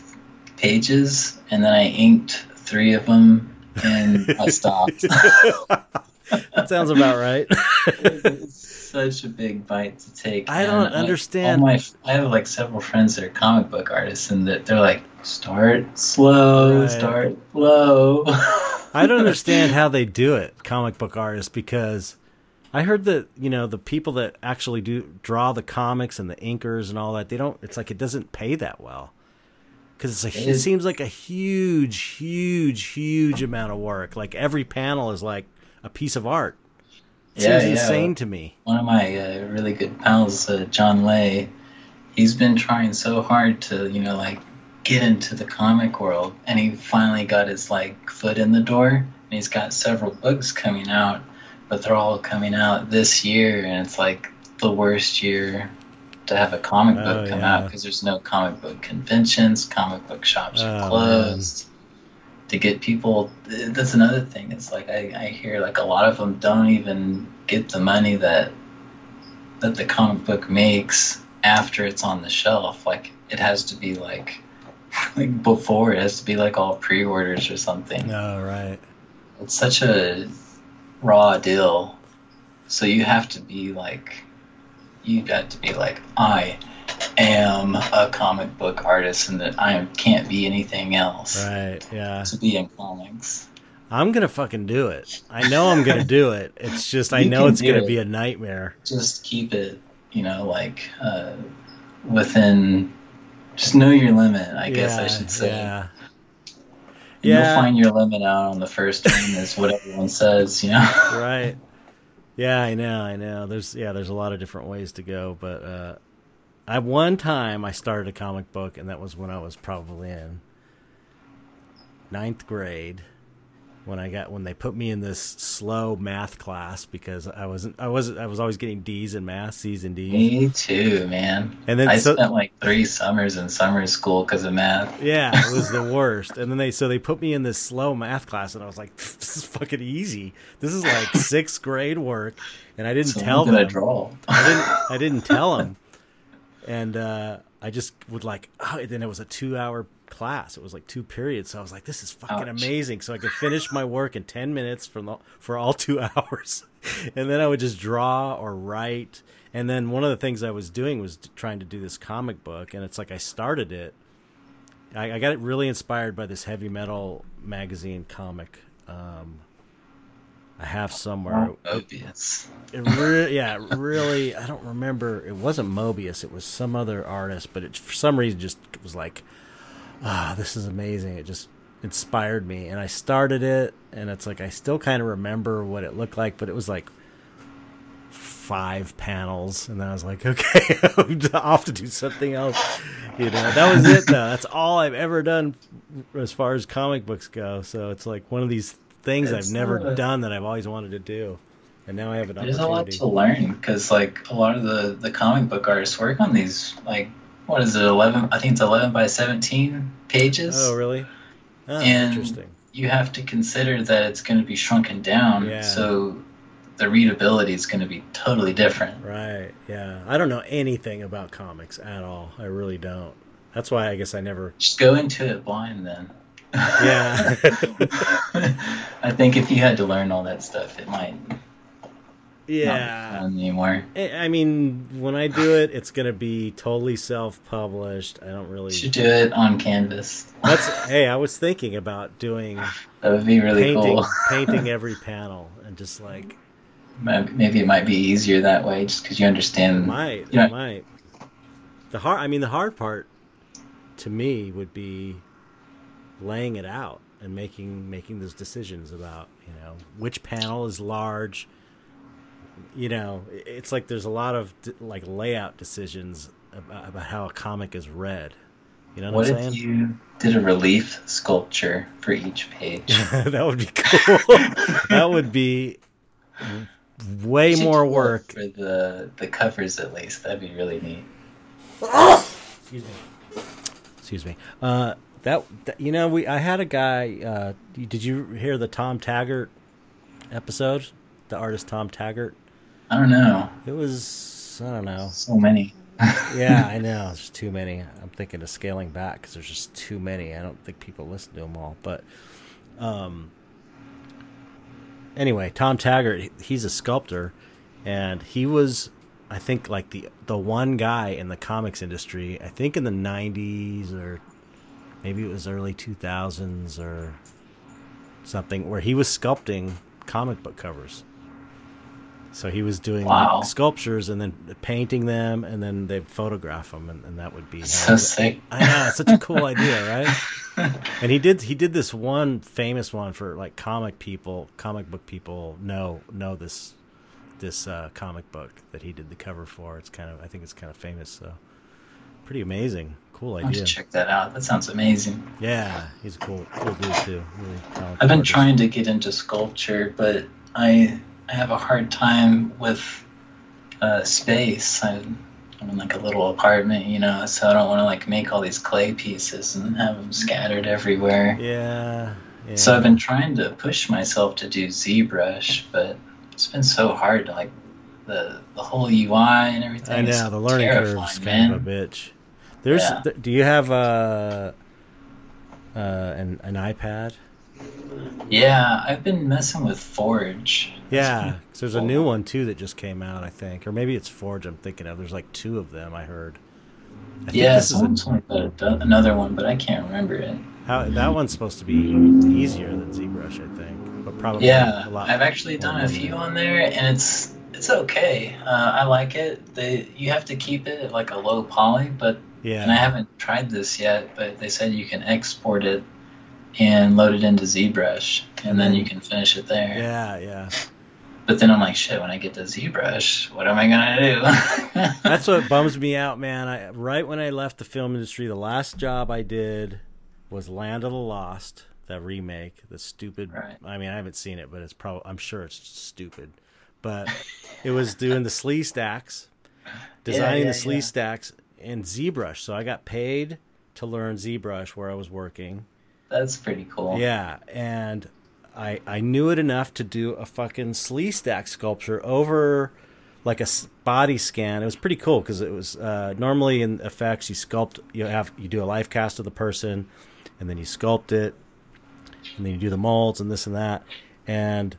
pages, and then I inked three of them, and I stopped. that sounds about right. it's such a big bite to take. I don't Like, understand. my, I have like several friends that are comic book artists, and that they're like, start slow, Right. start slow. I don't understand how they do it, comic book artists, because I heard that you know the people that actually do draw the comics and the inkers and all that they don't. It's like it doesn't pay that well because it is- seems like a huge, huge, huge amount of work. Like every panel is like a piece of art. It Yeah, seems yeah. insane to me. One of my uh, really good pals, uh, John Lay, he's been trying so hard to, you know, like get into the comic world, and he finally got his like foot in the door, and he's got several books coming out, but they're all coming out this year, and it's like the worst year to have a comic book Oh, come yeah. out because there's no comic book conventions, comic book shops Oh, are man. closed. To get people, that's another thing. It's like I, I hear like a lot of them don't even get the money that that the comic book makes after it's on the shelf. Like it has to be like like before it has to be like all pre-orders or something. No, right. It's such a raw deal. So you have to be like you got to be like I am a comic book artist and that I can't be anything else Right. Yeah. to be in comics. I'm gonna fucking do it. I know I'm gonna do it. It's just I know it's gonna it. be a nightmare. Just keep it, you know, like uh, within. Just know your limit, I guess I should say. Yeah. And You'll find your limit out on the first one, is what everyone says, you know? right. Yeah, I know, I know. There's yeah, there's a lot of different ways to go, but uh I one time I started a comic book and that was when I was probably in ninth grade when I got when they put me in this slow math class because I wasn't I wasn't I was always getting D's in math, C's and D's. Me too, man. And then I so, spent like three summers in summer school because of math. Yeah, it was the worst. And then they so they put me in this slow math class, and I was like, "This is fucking easy. This is like sixth grade work." And I didn't So tell them. draw. I didn't. I didn't tell them. And uh, I just would like. Oh, and then it was a two-hour class. It was like two periods. So I was like, "This is fucking Ouch. amazing." So I could finish my work in ten minutes for the, for all two hours, and then I would just draw or write. And then one of the things I was doing was trying to do this comic book, and it's like I started it. I, I got it really inspired by this heavy metal magazine comic. Um, I have somewhere. Moebius. It re- yeah, it really. I don't remember. It wasn't Moebius. It was some other artist, but it for some reason just was like, ah, this is amazing. It just inspired me, and I started it, and it's like I still kind of remember what it looked like, but it was like five panels, and then I was like, okay, I'm off to do something else. You know, that was it though. That's all I've ever done as far as comic books go. So it's like one of these things It's I've never a- done that I've always wanted to do, and now I have an There's a lot to learn because, like, a lot of the the comic book artists work on these, like, what is it, eleven? I think it's eleven by seventeen pages. Oh, really? Oh, And- interesting. You have to consider that it's going to be shrunken down, Yeah. so the readability is going to be totally different. Right. Yeah. I don't know anything about comics at all. I really don't. That's why I guess I never. Just go into it blind, then. Yeah. I think if you had to learn all that stuff, it might Yeah. anymore. I mean, when I do it, it's going to be totally self-published. I don't really. should do it on canvas. That's hey. I was thinking about doing That would be really painting, cool. painting every panel, and just like Maybe it might be easier that way, just because you understand. might, Yeah. it might. The hard. I mean, the hard part to me would be laying it out and making making those decisions about you know which panel is large. You know, it's like there's a lot of like layout decisions about, about how a comic is read. You know what, What I'm if saying? you did a relief sculpture for each page? that would be cool. that would be way more work. for the the covers at least. That'd be really neat. Excuse me. Excuse me. Uh, that, that you know we I had a guy. Uh, did you hear the Tom Taggart episode? The artist Tom Taggart. I don't know. It was I don't know. So many. yeah, I know. There's too many. I'm thinking of scaling back because there's just too many. I don't think people listen to them all. But um, anyway, Tom Taggart, he's a sculptor, and he was, I think, like the the one guy in the comics industry. I think in the '90s or maybe it was early 2000s or something, where he was sculpting comic book covers. So he was doing Wow. like, sculptures and then painting them, and then they photograph them, and, and that would be. So how- sick. I know it's such a cool idea, right? And he did he did this one famous one for like comic people, comic book people know know this this uh, comic book that he did the cover for. It's kind of I think it's kind of famous, so pretty amazing, cool idea. to check that out. That sounds amazing. Yeah, he's a cool cool dude too. Really I've been artist. trying to get into sculpture, but I I have a hard time with uh, space. I, I'm in like a little apartment, you know, so I don't want to like make all these clay pieces and have them scattered everywhere. Yeah, yeah. So I've been trying to push myself to do ZBrush, but it's been so hard to like the the whole UI and everything. I know the learning curve is kind man. of a bitch. There's Yeah. th- do you have uh, uh, an an iPad? Yeah, I've been messing with Forge. Yeah, 'cause there's a new one too that just came out, I think, or maybe it's Forge. I'm thinking of. There's like two of them. I heard. I Yeah, this is a, someone told me about a- another one, but I can't remember it. how, that one's supposed to be easier than ZBrush, I think, but probably Yeah, a lot. I've actually done a few on there, and it's it's okay. Uh, I like it. They you have to keep it at like a low poly, but yeah. and I haven't tried this yet. But they said you can export it and load it into ZBrush, and then you can finish it there. yeah, yeah. But then I'm like, shit. When I get to ZBrush, what am I gonna do? That's what bums me out, man. I right when I left the film industry, the last job I did was Land of the Lost, the remake, the stupid. Right. I mean, I haven't seen it, but it's probably I'm sure it's stupid. But it was doing the Sleestaks, designing yeah, the slee yeah. stacks in ZBrush. So I got paid to learn ZBrush where I was working. That's pretty cool. Yeah, and I I knew it enough to do a fucking Sleestak sculpture over like a body scan. It was pretty cool because it was uh, normally in effects you sculpt you have you do a life cast of the person, and then you sculpt it, and then you do the molds and this and that, and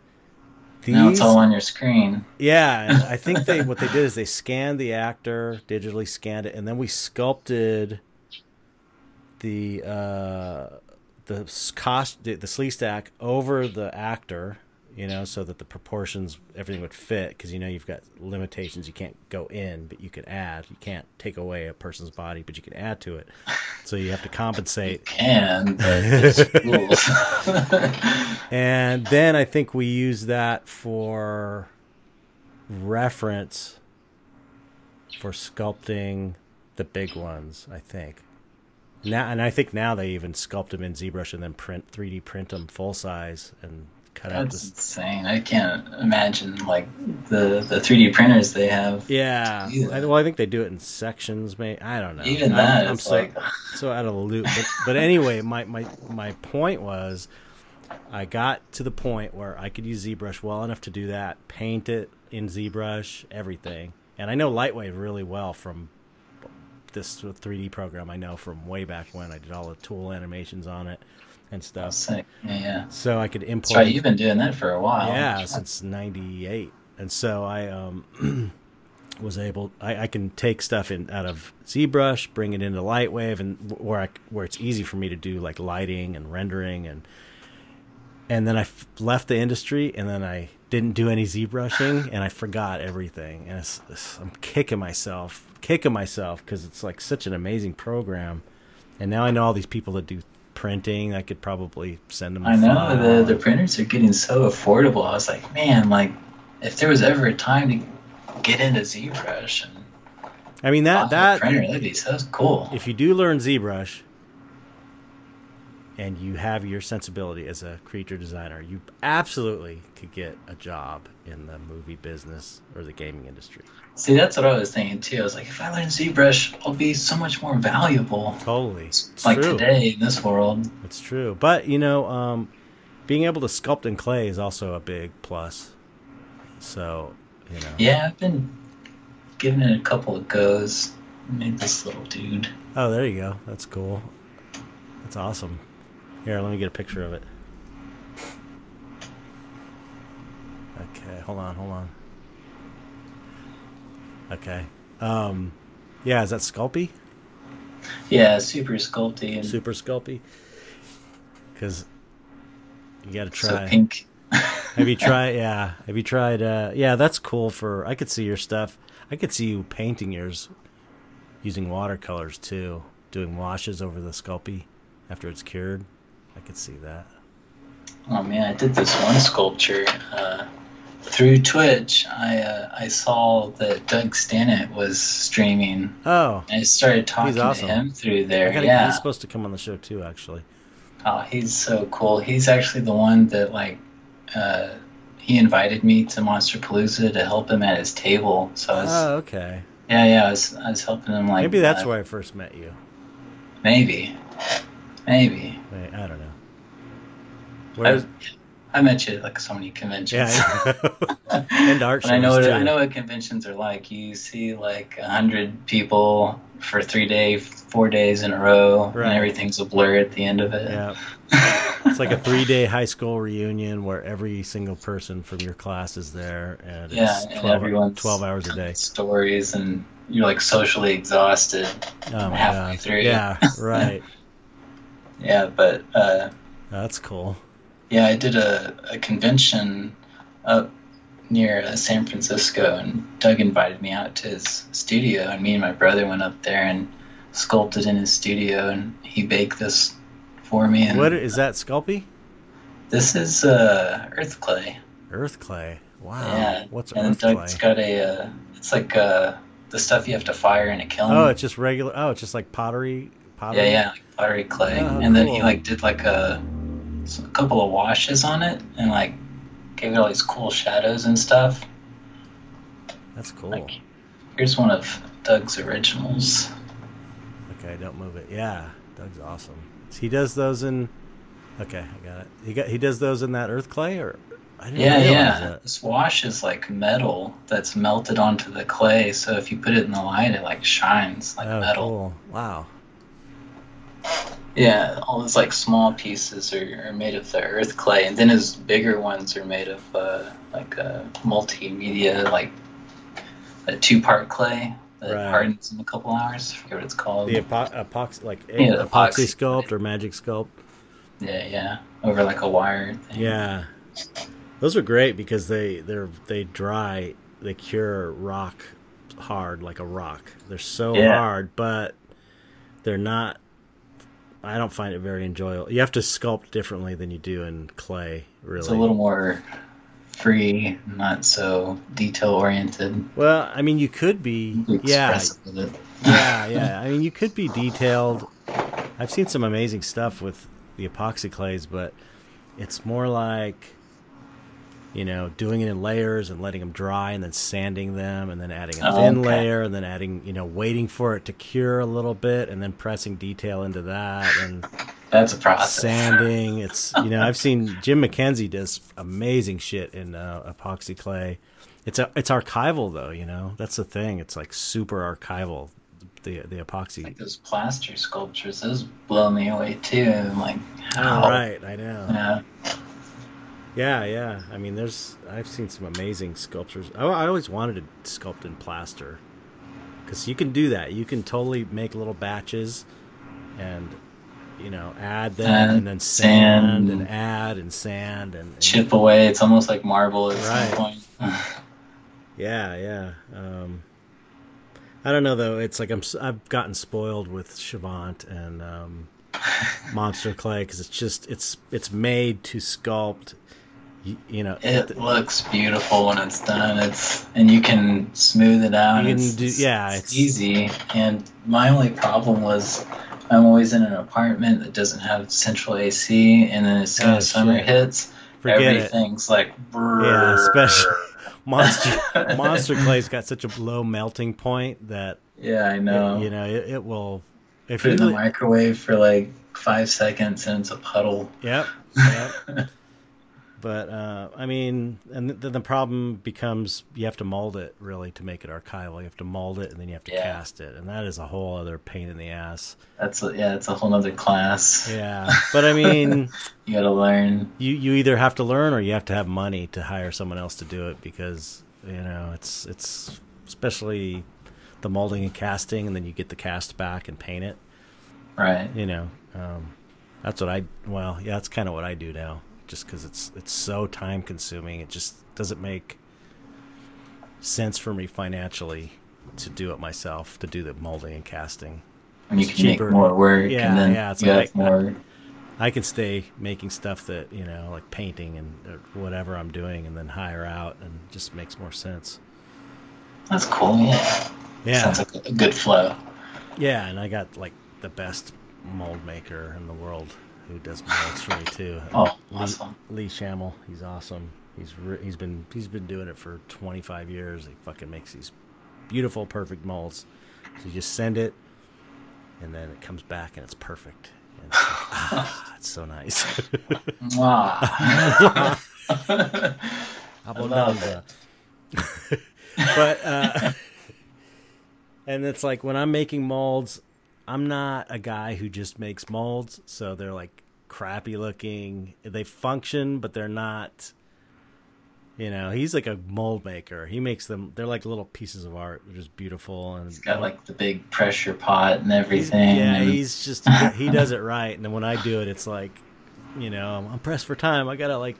these Now it's all on your screen. yeah, and I think they what they did is they scanned the actor, digitally scanned it, and then we sculpted the uh, the cost the, the Sleestak over the actor, you know, so that the proportions everything would fit because you know you've got limitations. You can't go in, but you can add. You can't take away a person's body, but you can add to it. So you have to compensate. Can, but rules. And then I think we use that for reference for sculpting the big ones, I think. Now, and I think now they even sculpt them in ZBrush and then print 3D print them full size and cut out That's insane. I can't imagine like the the 3D printers they have. Yeah. I, well, I think they do it in sections. May I don't know. Even I'm- that, I'm, it's so like so out of the loop. But, but anyway, my, my my point was, I got to the point where I could use ZBrush well enough to do that, paint it in ZBrush, everything, and I know Lightwave really well from this 3D program. I know from way back when I did all the tool animations on it and stuff. sick. Yeah, yeah. So I could import. That's right. You've been doing that for a while. Yeah, since '98, and so I um, was able. I, I can take stuff in out of ZBrush, bring it into Lightwave, and where I, where it's easy for me to do like lighting and rendering, and and then I f- left the industry, and then I didn't do any ZBrushing, and I forgot everything, and it's, it's, I'm kicking myself, kicking myself because it's like such an amazing program, and now I know all these people that do printing. I could probably send them. I know the the printers are getting so affordable. I was like, man, like if there was ever a time to get into ZBrush and I mean that that printer, that'd be so cool. if you do learn ZBrush, and you have your sensibility as a creature designer, you absolutely could get a job in the movie business or the gaming industry. See, that's what I was thinking too. I was like, if I learn ZBrush, I'll be so much more valuable. Totally, it's like true. today in this world. It's true, but you know, um, being able to sculpt in clay is also a big plus. So, you know. Yeah, I've been giving it a couple of goes. I made this little dude. Oh, there you go. That's cool. That's awesome. Here, let me get a picture of it. Okay, hold on, hold on. Okay. Um, yeah, is that Sculpey? Yeah, super Sculpey and Super Sculpey? Because you got to try. so pink. Have you tried? Yeah. Have you tried? Uh, yeah, that's cool. For I could see your stuff. I could see you painting yours using watercolors too, doing washes over the Sculpey after it's cured. I could see that. Oh man, I did this one sculpture uh, through Twitch. I uh, I saw that Doug Stannett was streaming. Oh, I started talking awesome. to him through there. gotta, yeah. he's supposed to come on the show too. Actually. Oh, he's so cool. He's actually the one that like uh, he invited me to Monster Palooza to help him at his table. So I was, Oh, okay. yeah, yeah, I was, I was helping him like Maybe that's uh, where I first met you. maybe, maybe. Wait, I don't know. I, Where's I met you at like so many conventions. yeah, and art But I know shows, what I know what conventions are like. You see like a hundred people for three days, four days in a row, Right. and everything's a blur at the end of it. yeah, it's like a three-day high school reunion where every single person from your class is there, and yeah, and 12, everyone's 12 hours a day. Stories, and you're like socially exhausted. Oh halfway god! through. Yeah, right. Yeah, but uh, That's cool. yeah, I did a, a convention up near uh, San Francisco, and Doug invited me out to his studio, and me and my brother went up there and sculpted in his studio, and he baked this for me. And What is that? Sculpey? This is uh, earth clay. Earth clay. Wow. yeah, What's and earth clay? Doug's got a. Uh, it's like uh, the stuff you have to fire in a kiln. Oh, it's just regular. Oh, it's just like pottery. Pottery. yeah, yeah, like pottery clay, Oh, and then he like did like a, a couple of washes on it, and like gave it all these cool shadows and stuff. That's cool. Like, here's one of Doug's originals. Okay, don't move it. Yeah, Doug's awesome. He does those in. Okay, I got it. He got he does those in that earth clay, or Yeah, yeah. that. This wash is like metal that's melted onto the clay, so if you put it in the light, it like shines like oh, metal. cool. Wow. Yeah, all those like small pieces are, are made of the earth clay, and then his bigger ones are made of uh, like a multimedia, like a two-part clay that Right. hardens in a couple hours. I forget what it's called. The epo- epoxy, like Yeah, epoxy, epoxy. sculpt or magic sculpt. Yeah, yeah, over like a wire thing. Yeah, those are great because they they're they dry. They cure rock hard like a rock. They're so Yeah. hard, but they're not. I don't find it very enjoyable. You have to sculpt differently than you do in clay. Really, it's a little more free, not so detail-oriented. Well, I mean, you could be. Yeah, with it. yeah, yeah. I mean, you could be detailed. I've seen some amazing stuff with the epoxy clays, but it's more like, you know, doing it in layers and letting them dry and then sanding them and then adding a Oh, thin okay. layer and then adding, you know, waiting for it to cure a little bit and then pressing detail into that and That's a process. sanding. It's, you know, I've seen Jim McKenzie does amazing shit in uh, epoxy clay. It's a, it's archival though, you know. That's the thing. It's like super archival. The the epoxy. Like those plaster sculptures, those blow me away too. I'm like, Oh, how? right, I know. Yeah. Yeah, yeah. I mean, there's I've seen some amazing sculptures. I, I always wanted to sculpt in plaster because you can do that. You can totally make little batches and you know add them Add and then sand, sand. and add and sand and, and chip away. It's almost like marble at Right. some point. yeah, yeah. Um, I don't know though. It's like I'm I've gotten spoiled with Chavant and um, Monster Clay because it's just it's it's made to sculpt. You, you know, it looks beautiful when it's done. It's and you can smooth it out. You can it's, do- yeah, it's, it's- easy. And my only problem was I'm always in an apartment that doesn't have central AC, and then as soon Oh, as summer shit. hits, Forget it. everything's like Yeah, especially monster monster clay's got such a low melting point that Yeah, I know. you know it, it will. If Put it you in the microwave for like five seconds, and it's a puddle. Yep. Yep. But uh, I mean, and then the problem becomes you have to mold it really to make it archival. You have to mold it and then you have to Yeah. cast it, and that is a whole other pain in the ass. That's a, yeah, it's a whole nother class. Yeah, but I mean, You got to learn. you you either have to learn or you have to have money to hire someone else to do it because you know it's it's especially the molding and casting, and then you get the cast back and paint it. Right. you know um, that's what i well yeah that's kind of what i do now just because it's it's so time consuming it just doesn't make sense for me financially to do it myself to do the molding and casting And you It's can cheaper. make more work, Yeah, and then yeah, it's like have I- more. i can stay making stuff that you know like painting and uh, whatever i'm doing and then hire out and just makes more sense That's cool. Yeah. yeah Sounds like a good flow. yeah and i got like the best mold maker in the world who does molds for me too Oh, Lee, awesome. Lee Shamel, he's awesome. He's re- he's been he's been doing it for 25 years. He fucking makes these beautiful, perfect molds. So you just send it, and then it comes back and it's perfect. And it's like, ah, it's so nice. But uh, and it's like when I'm making molds, I'm not a guy who just makes molds. So they're like crappy looking. They function, but they're not. You know, he's like a mold maker. He makes them. They're like little pieces of art. They're just beautiful and He's got like the big pressure pot and He's- everything. yeah, and he's just he does it right, and then when I do it, it's like, you know, I'm pressed for time. I gotta like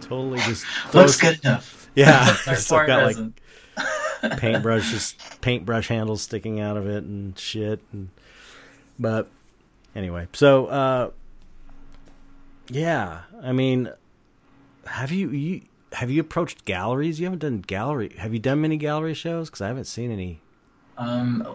totally just looks some- good enough. Yeah, I've got like paintbrush, just paintbrush handles sticking out of it and shit. And but anyway, so uh, yeah, I mean, have you you have you approached galleries? You haven't done gallery. Have you done many gallery shows? Because I haven't seen any. Um,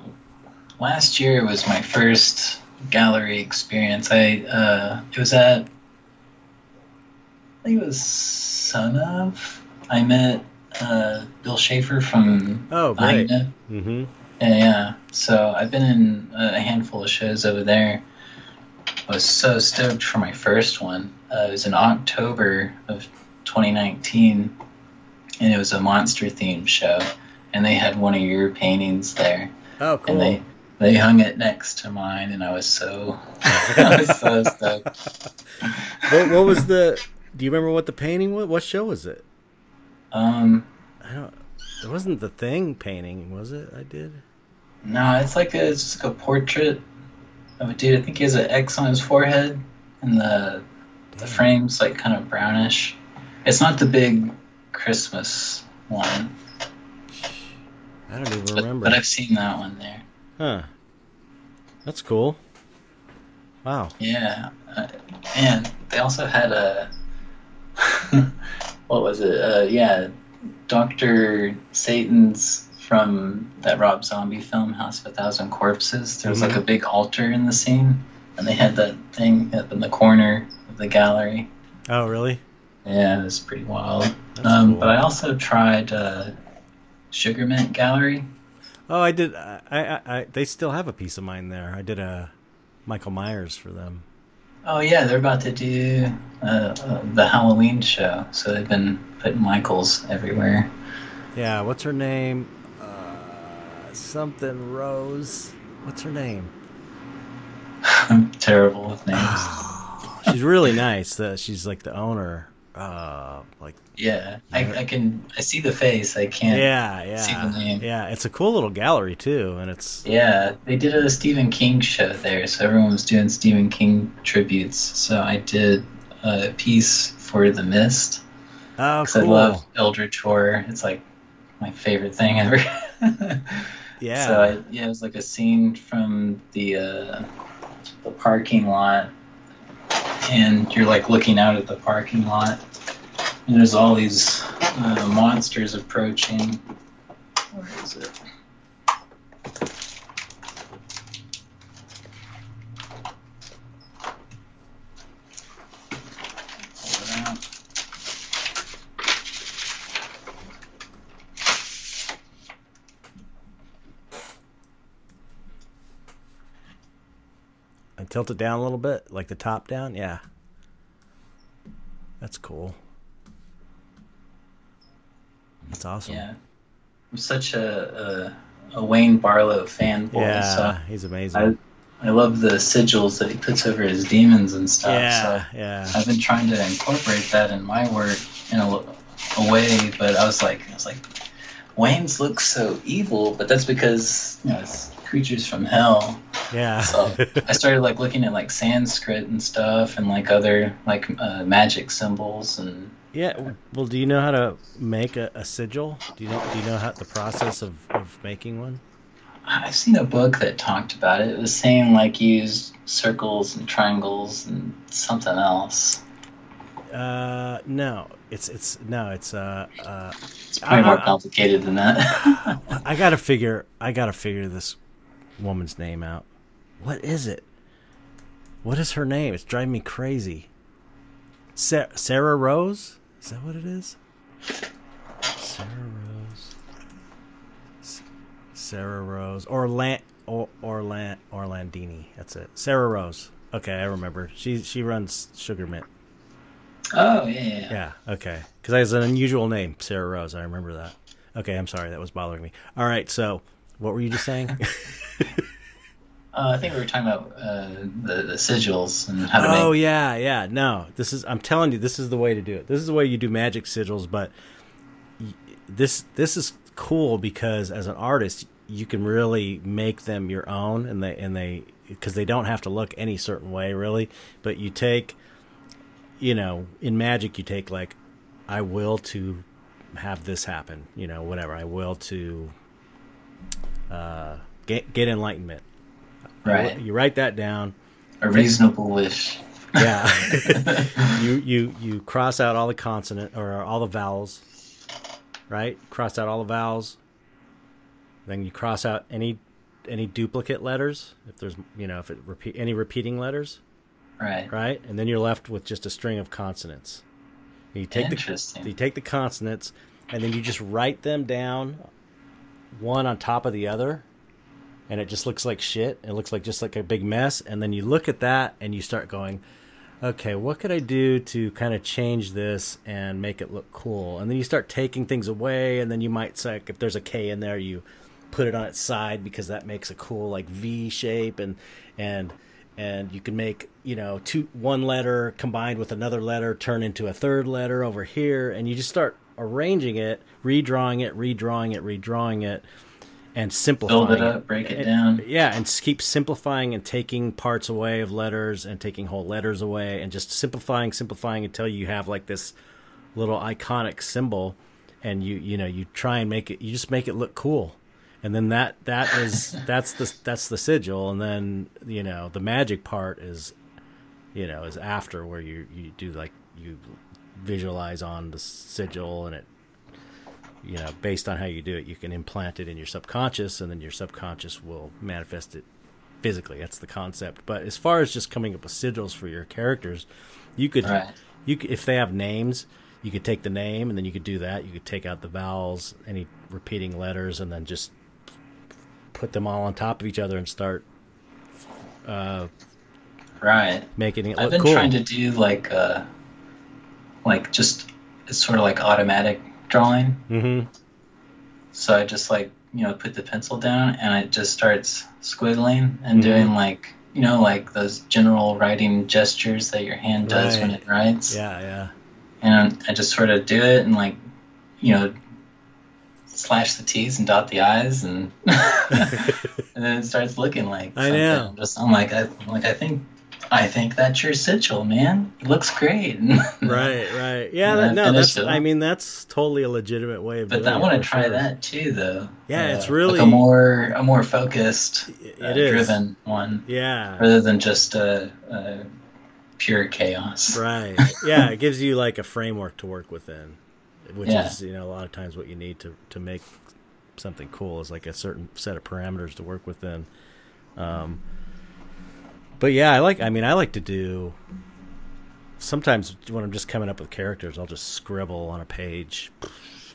last year was my first gallery experience. I uh, it was at I think it was Son of. I met uh, Bill Schaefer from Oh, great. Mm-hmm. Yeah, yeah. So I've been in a handful of shows over there. I was so stoked for my first one. Uh, it was in October of 2019, and it was a monster themed show. And they had one of your paintings there, Oh, cool. and they they hung it next to mine, and I was so I was so stoked. what, what was the? Do you remember what the painting was? What show was it? Um, I don't. It wasn't the thing painting, was it? I did. No, it's like a it's just like a portrait of a dude. I think he has an X on his forehead, and the The frame's like kind of brownish. It's not the big Christmas one, I don't even but, remember. but I've seen that one there. Huh. That's cool. Wow. Yeah, uh, and they also had a what was it? Uh, yeah, Doctor Satan's from that Rob Zombie film, House of a Thousand Corpses. There was like Mhm. a big altar in the scene, and they had that thing up in the corner of the gallery. Oh, really? Yeah, it was pretty wild. Um, cool. But I also tried uh, Sugar Mint Gallery. Oh, I did. I, I, I. They still have a piece of mine there. I did a Michael Myers for them. Oh yeah, they're about to do uh, uh, the Halloween show, so they've been putting Michaels everywhere. Yeah. What's her name? Something Rose. What's her name? I'm terrible with names. She's really nice. The, she's like the owner. Uh, like Yeah, I, I can I see the face. I can't. yeah, yeah, see the name. yeah. It's a cool little gallery too, and it's Yeah, they did a Stephen King show there, so everyone was doing Stephen King tributes. So I did a piece for The Mist oh because I love Eldritch horror. It's like my favorite thing ever. yeah. So I, yeah, it was like a scene from the uh, the parking lot, and you're like looking out at the parking lot, and there's all these uh, monsters approaching. Where is it? Tilt it down a little bit, like the top down. Yeah. That's cool. That's awesome. Yeah, I'm such a a, a Wayne Barlowe fanboy. Yeah, so he's amazing. I I love the sigils that he puts over his demons and stuff. yeah, So yeah. I've been trying to incorporate that in my work in a, a way, but I was like, I was like, Wayne's looks so evil, but that's because you know it's creatures from hell. Yeah. So I started like looking at like Sanskrit and stuff, and like other like uh, magic symbols, and yeah. Well, do you know how to make a, a sigil? Do you know do you know how the process of, of making one? I've seen a book that talked about it. It was saying like use circles and triangles and something else. Uh, no. It's it's no. It's uh uh. It's probably more I- complicated than that. I gotta figure. I gotta figure this woman's name out. What is it? What is her name? It's driving me crazy. Sa- Sarah Rose? Is that what it is? Sarah Rose. S- Sarah Rose. Orlan or Orlan Orlandini. That's it. Sarah Rose. Okay, I remember. She she runs Sugar Mint. oh yeah, yeah, yeah. Okay. Because that was an unusual name, Sarah Rose. I remember that. Okay, I'm sorry. That was bothering me. All right, so what were you just saying? Uh, I think we were talking about uh, the, the sigils and how to oh make. yeah, yeah. No, this is. I'm telling you, this is the way to do it. This is the way you do magic sigils. But this this is cool because as an artist, you can really make them your own, and they and they because they don't have to look any certain way really. But you take, you know, in magic, you take like, I will to have this happen. You know, whatever. I will to uh, get get enlightenment. Right. You write that down. A reasonable wish. Yeah. you you you cross out all the consonant or all the vowels, right? Cross out all the vowels. Then you cross out any any duplicate letters if there's you know if it repeat any repeating letters, Right. right? And then you're left with just a string of consonants. You take the Interesting. you take the consonants and then you just write them down one on top of the other and it just looks like shit. It looks like just like a big mess. And then you look at that and you start going okay what could i do to kind of change this and make it look cool? And then you start taking things away. And then you might say if there's a k in there you put it on its side because that makes a cool like v shape. And and and you can make you know two one letter combined with another letter turn into a third letter over here. And you just start arranging it redrawing it redrawing it redrawing it and simplifying Build it up, break it And- down. yeah and keep simplifying and taking parts away of letters and taking whole letters away and just simplifying simplifying until you have like this little iconic symbol and you you know you try and make it you just make it look cool. And then that that is that's the that's the sigil. And then you know the magic part is you know is after where you you do like you visualize on the sigil and it you know based on how you do it you can implant it in your subconscious and then your subconscious will manifest it physically that's the concept but as far as just coming up with sigils for your characters you could Right. you could, if they have names you could take the name and then you could do that you could take out the vowels any repeating letters and then just put them all on top of each other and start uh, Right. making it I've been cool trying to do like uh like just it's sort of like automatic drawing. hmm So I just like you know put the pencil down and it just starts squiggling and Mhm. doing like you know like those general writing gestures that your hand does when it writes. yeah yeah And I just sort of do it and like you know slash the T's and dot the I's and and then it starts looking like I something. know. Just I'm like I I'm like I think I think that's your sigil, man. It looks great. right right yeah that, no that's i mean that's totally a legitimate way of doing it. But doing I want to try sure. that too, though. Yeah, Uh, it's really- like a more a more focused, uh, driven one, yeah rather than just a, uh, pure chaos. Right. Yeah, it gives you like a framework to work within, which Yeah. is you know a lot of times what you need to to make something cool is like a certain set of parameters to work within. Um, but yeah, I like. I mean, I like to do. Sometimes when I'm just coming up with characters, I'll just scribble on a page,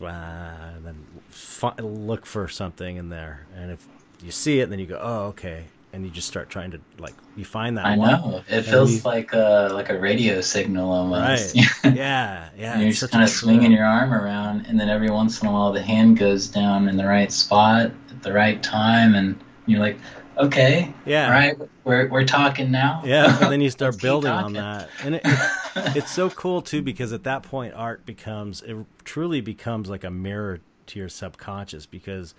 ah, and then look for something in there. And if you see it, then you go, "Oh, okay." and you just start trying to like you find that I one. know. It feels you- like a like a radio signal almost. Right. Yeah, yeah. And you're just kind of swinging your arm around, and then every once in a while the hand goes down in the right spot at the right time, and you're like, okay, Yeah. all right, we're we're talking now. Yeah, and then you start building on that, and it, it's, it's so cool too because at that point, art becomes it truly becomes like a mirror to your subconscious because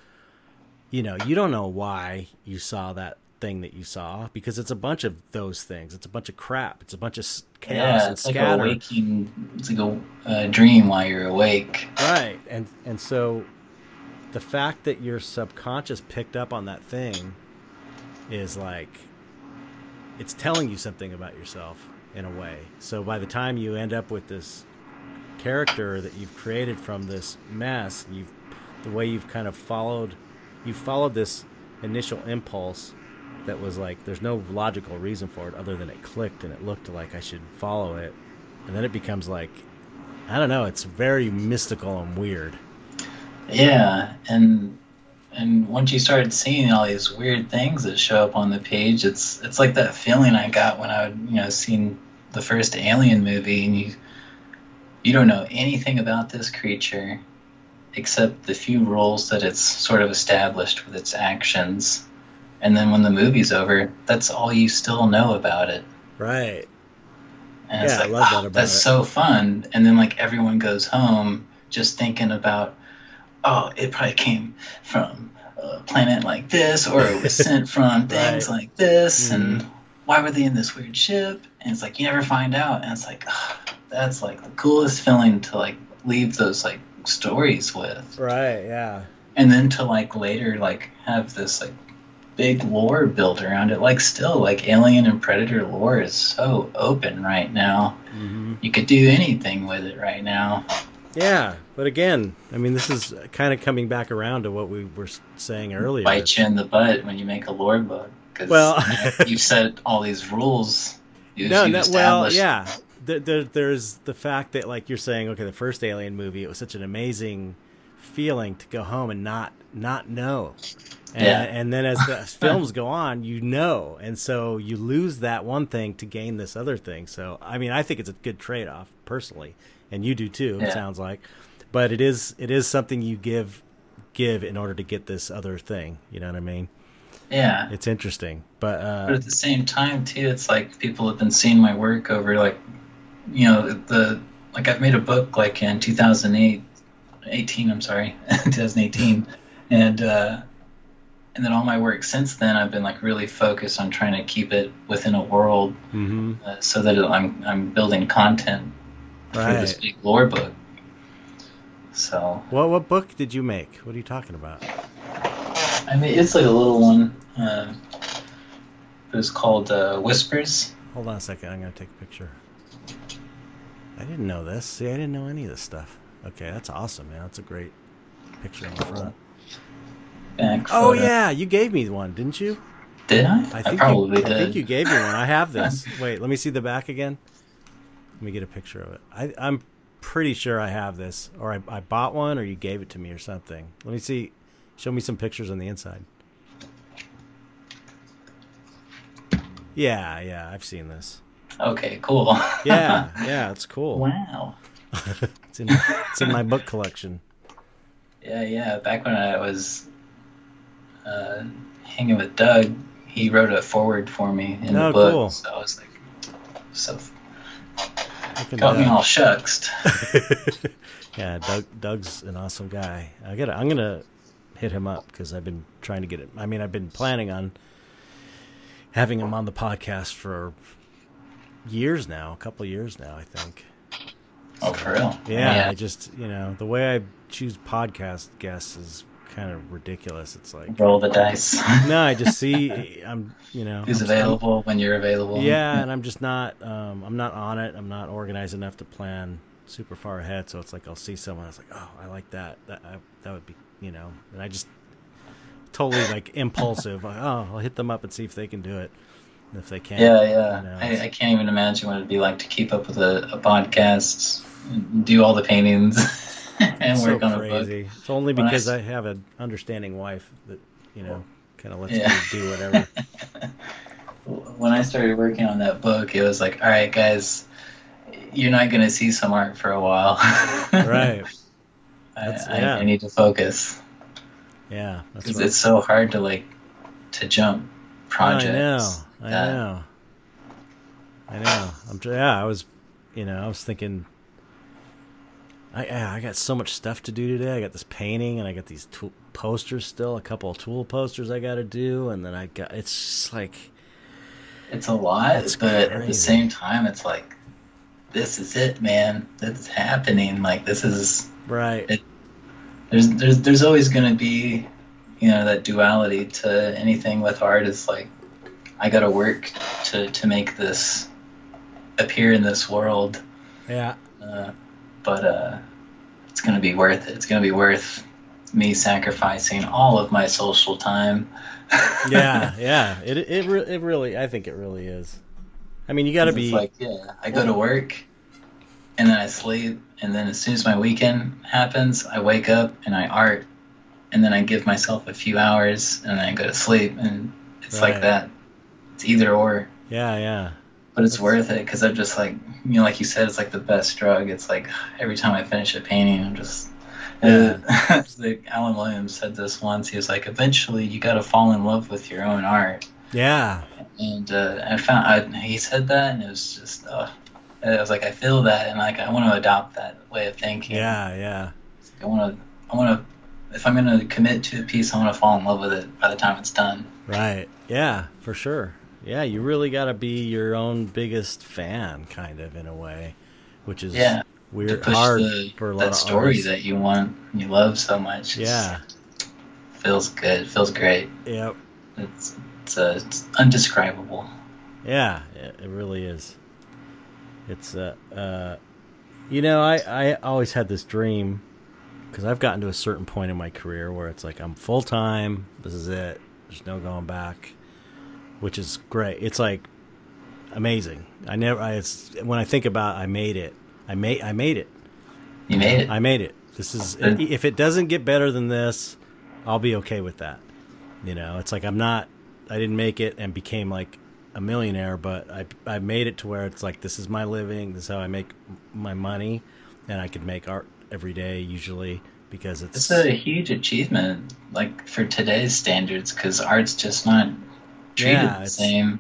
you know you don't know why you saw that thing that you saw because it's a bunch of those things. It's a bunch of crap. It's a bunch of chaos yeah, and it's like a scatter. waking, it's like a uh, dream while you're awake. Right. And and so the fact that your subconscious picked up on that thing is like it's telling you something about yourself in a way. So by the time you end up with this character that you've created from this mess, you've the way you've kind of followed you followed this initial impulse that was like there's no logical reason for it other than it clicked and it looked like I should follow it. And then it becomes like I don't know, it's very mystical and weird. Yeah, and and once you started seeing all these weird things that show up on the page, it's it's like that feeling I got when I would you know seen the first Alien movie, and you you don't know anything about this creature except the few rules that it's sort of established with its actions, and then when the movie's over, that's all you still know about it. Right. And it's Yeah, I like, love that ah, about that's it." so fun. And then like everyone goes home just thinking about, oh, it probably came from a planet like this, or it was sent from things Right. like this, Mhm. and why were they in this weird ship? And it's like you never find out, and it's like, ah, that's like the coolest feeling to like leave those like stories with, Right, yeah. and then to like later like have this like big lore built around it. Like still like Alien and Predator lore is so open right now hmm you could do anything with it right now. Yeah, but again, I mean, this is kind of coming back around to what we were saying earlier. Bite you in the butt when you make a lore book. Cause Well- you've set all these rules. You, no, you no, well, yeah. There, there, there's the fact that, like you're saying, okay, the first Alien movie, it was such an amazing feeling to go home and not not know. And, Yeah. and then as the films go on, you know, and so you lose that one thing to gain this other thing. So, I mean, I think it's a good trade off personally, and you do too. It sounds like, but it is it is something you give give in order to get this other thing. You know what I mean? Yeah. It's interesting, but uh, But at the same time, too, it's like people have been seeing my work over like, you know, the like I've made a book like in 2008, 18. I'm sorry, 2018, and uh, and then all my work since then, I've been like really focused on trying to keep it within a world mhm. uh, so that I'm I'm building content for this right. big lore book. So What what book did you make? What are you talking about? I mean, it's like a little one. Uh, it was called uh, Whispers. Hold on a second. I'm gonna take a picture. I didn't know this. See, I didn't know any of this stuff. Okay, that's awesome, man. That's a great picture on the front. Back Oh photo. yeah, you gave me one, didn't you? Did I? I I, probably you, did. I think you gave me one. I have this. Wait, let me see the back again. Let me get a picture of it. I, I'm pretty sure I have this, or I, I bought one, or you gave it to me, or something. Let me see. Show me some pictures on the inside. Yeah, yeah, I've seen this. Okay, cool. Yeah, yeah, it's cool. wow. It's in it's in my book collection. Yeah, yeah. Back when I was uh, hanging with Doug, he wrote a foreword for me in Oh, the book. cool. So I was like, so Looking got me all shucksed. yeah, Doug Doug's an awesome guy. I got. I'm gonna hit him up because I've been trying to get it. I mean, I've been planning on having him on the podcast for years now, a couple years now, I think. oh, for real? Yeah, I just you know the way I choose podcast guests is kind of ridiculous. It's like Roll the dice. no, I just see I'm you know Who's I'm- available when you're available? Yeah, and I'm just not um, I'm not on it. I'm not organized enough to plan super far ahead. So it's like I'll see someone. I was like, oh, I like that. That I, that would be you know. And I just totally like impulsive. Like, oh, I'll hit them up and see if they can do it. And if they can't, Yeah, yeah. you know, I, I can't even imagine what it'd be like to keep up with a, a podcast, do all the paintings, and it's work so on a book. crazy. It's only I because s- I, have an understanding wife that you know kind of lets Yeah. me do whatever. when I started working on that book, it was like, all right, guys, you're not going to see some art for a while. right. I, That's- I. I need to focus Yeah. Because right. it's so hard to like to jump projects. I know. I that- know. I know. I'm yeah. I was, you know, I was thinking. I I got so much stuff to do today. I got this painting, and I got these tool posters still. A couple of tool posters I got to do, and then I got. It's like It's a lot, That's but at the same time, it's like, this is it, man. This is happening. Like this is right. It- there's there's there's always going to be, you know, that duality to anything with art. Is like, I got to work to to make this appear in this world. yeah. Uh, but uh, it's going to be worth it. It's going to be worth me sacrificing all of my social time. Yeah. Yeah. It it re- it really. I think it really is. I mean, you got to be. like, yeah, I go to work and then I sleep, and then as soon as my weekend happens, I wake up and I art, and then I give myself a few hours and then I go to sleep, and it's Right. like that. It's either or, yeah. Yeah. But it's worth it because I'm just like, you know, like you said, it's like the best drug. It's like every time I finish a painting, I'm just. Yeah. Uh, it's like Alan Williams said this once. He was like, "Eventually, you got to fall in love with your own art." Yeah. and uh, I found I, he said that, and it was just, uh, I was like, I feel that, and like I want to adopt that way of thinking. Yeah. Yeah. Like, I want to, I want to, if I'm going to commit to a piece, I want to fall in love with it by the time it's done. Right. Yeah, for sure. Yeah, you really got to be your own biggest fan, kind of in a way, which is Yeah, weird, hard the, for a lot that of story artists. that you want, you love so much. Yeah. feels good, feels great. Yep. It's it's, uh, it's undescribable. Yeah. It, it really is. It's uh, uh, you know, I I always had this dream because I've gotten to a certain point in my career where it's like I'm full time. This is it. There's no going back, which is great. It's like amazing. I never. I it's, when I think about I made it. I made I made it. You made it. I made it. This is if it doesn't get better than this, I'll be okay with that. You know, it's like I'm not I didn't make it and became like a millionaire, but I I made it to where it's like this is my living, this is how I make my money and I could make art every day usually because it's It's a huge achievement, like for today's standards, because art's just not treated Yeah, the it's- same.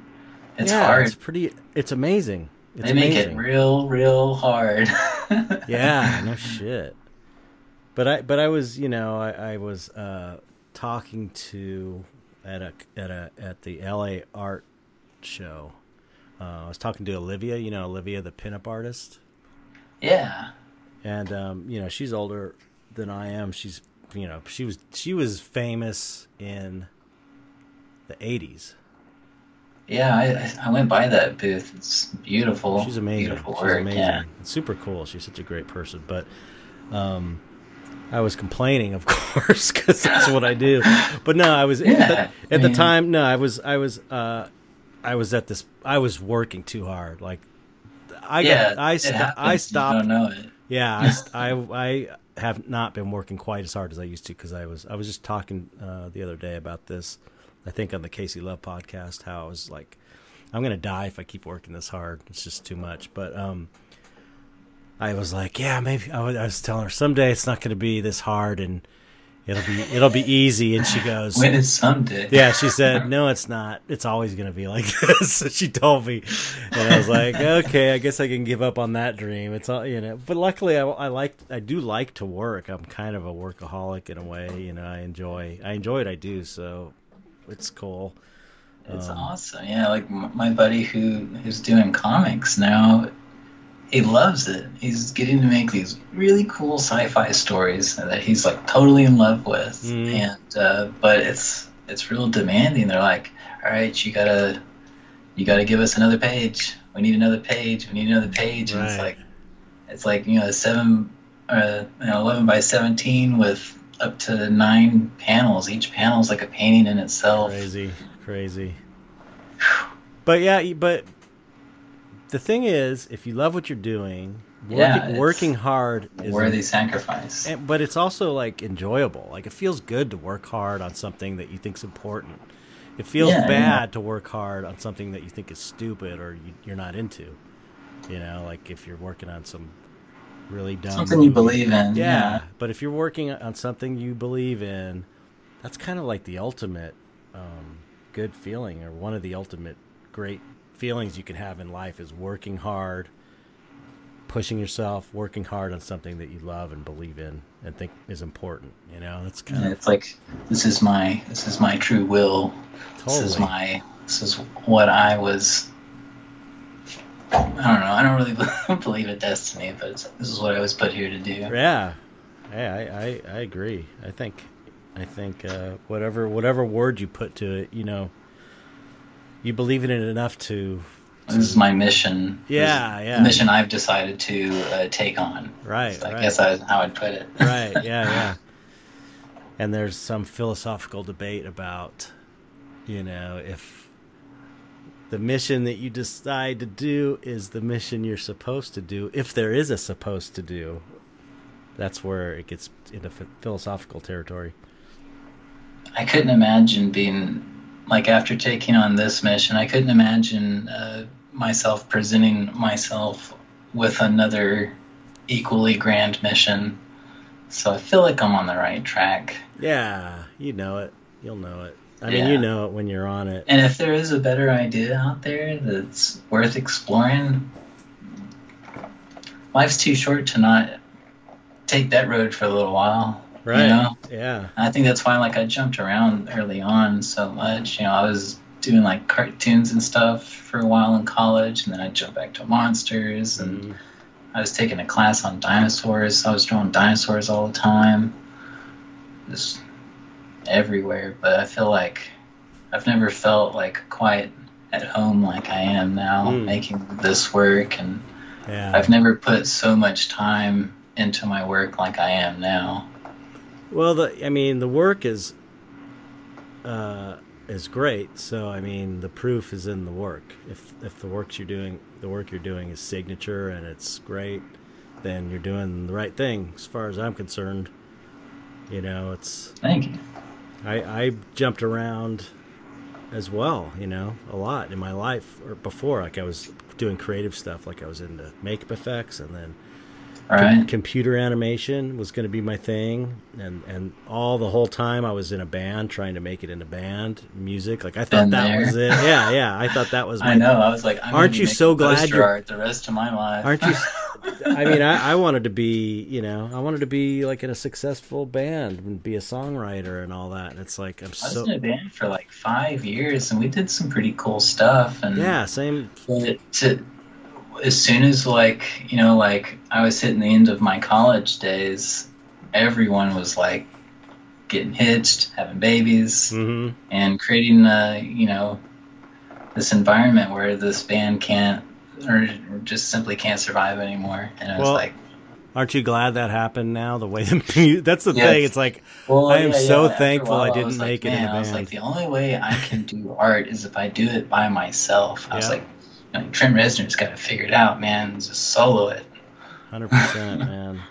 It's yeah, hard. It's pretty it's amazing. It's they make amazing. it real, real hard. yeah, no shit. But I but I was you know I, I was uh, talking to at a at a at the L.A. art show. Uh, I was talking to Olivia, you know Olivia, the pinup artist, yeah. and um, you know she's older than I am. She's you know she was she was famous in the '80s. Yeah, I, I- I went by that booth. It's beautiful. She's amazing. Beautiful She's work. amazing. Yeah. It's super cool. She's such a great person. But um, I was complaining, of course, because that's what I do. But no, I was at the, at the time. No, I was I was uh, I was at this. I was working too hard. Like I yeah. got I it sto- happens, I You stopped. don't know it. Yeah, I, I I have not been working quite as hard as I used to because I was I was just talking uh, the other day about this. I think on the Casey Love podcast, how I was like, I'm gonna die if I keep working this hard. It's just too much. But um, I was like, yeah, maybe I was, I was telling her someday it's not gonna be this hard and it'll be it'll be easy. And she goes, When is someday? yeah, she said, "No, it's not. It's always going to be like this." So she told me, and I was like, "Okay, I guess I can give up on that dream." It's all you know. But luckily, I, I like, I do like to work. I'm kind of a workaholic in a way. You know, I enjoy, I enjoy what I do. So it's cool. It's Um, awesome. Yeah, like my buddy who who's doing comics now, he loves it. He's getting to make these really cool sci-fi stories that he's like totally in love with. Mhm. And uh, but it's it's real demanding. They're like, all right, you gotta you gotta give us another page. We need another page. We need another page. And it's like it's like you know seven uh, you know, eleven by seventeen with up to nine panels. Each panel's like a painting in itself. Crazy, crazy. But yeah, but the thing is, if you love what you're doing, working, Yeah, working hard is Worthy sacrifice. and, but it's also like enjoyable. Like it feels good to work hard on something that you think's important. It feels Yeah, bad yeah. to work hard on something that you think is stupid or you, you're not into. You know, like if you're working on some really dumb Something you believe in. Yeah, but if you're working on something you believe in, that's kind of like the ultimate um, good feeling, or one of the ultimate great feelings you can have in life is working hard, pushing yourself, working hard on something that you love and believe in and think is important. You know, that's kind And of it's like this is my this is my true will. This is my this is what I was. I don't know. I don't really believe in destiny, but this is what I was put here to do. yeah. Yeah, I, I, I agree. I think I think uh, whatever whatever word you put to it, you know, you believe in it enough to This is my mission. Yeah, yeah. Mission I've decided to uh, take on. right. I right. guess that's how I'd put it. right yeah yeah and there's some philosophical debate about you know if the mission that you decide to do is the mission you're supposed to do if there is a supposed to do that's where it gets into ph- philosophical territory I couldn't imagine being like after taking on this mission. I couldn't imagine uh, myself presenting myself with another equally grand mission. So I feel like I'm on the right track. yeah you know it you'll know it i mean Yeah. you know it when you're on it And if there is a better idea out there that's worth exploring, life's too short to not take that road for a little while. right You know? yeah I think that's why like I jumped around early on so much. You know, I was doing like cartoons and stuff for a while in college, and then I jumped back to monsters, and Mhm. I was taking a class on dinosaurs. I was drawing dinosaurs all the time, just everywhere. But I feel like I've never felt like quite at home like I am now, Mm. making this work, and yeah I've never put so much time into my work like I am now. Well, the I mean, the work is uh, is great. So I mean, the proof is in the work. If if the work you're doing, the work you're doing is signature and it's great, then you're doing the right thing. As far as I'm concerned, you know, it's Thank you. I I jumped around as well. You know, a lot in my life or before. Like I was doing creative stuff. Like I was into makeup effects, and then All com- computer animation was going to be my thing and and all the whole time I was in a band trying to make it in a band music like I thought Been that there. was it yeah yeah I thought that was my I know. I was like, I'm Aren't you so glad you're- the rest of my life? aren't you I mean I, I wanted to be you know I wanted to be like in a successful band and be a songwriter and all that and it's like I'm I was so in a band for like five years, and we did some pretty cool stuff. And yeah same but to, as soon as like you know, like I was hitting the end of my college days, everyone was like getting hitched, having babies, hmm and creating a you know this environment where this band can't or just simply can't survive anymore. And I was Well, like. aren't you glad that happened now the way the that's the Yes. thing it's like Well, I am so After a thankful I didn't like, make it in man, I was like, the only way I can do art is if I do it by myself. I was Yeah. Like, Trent Reznor's got to figure it out, man. Just solo it. Hundred percent, man.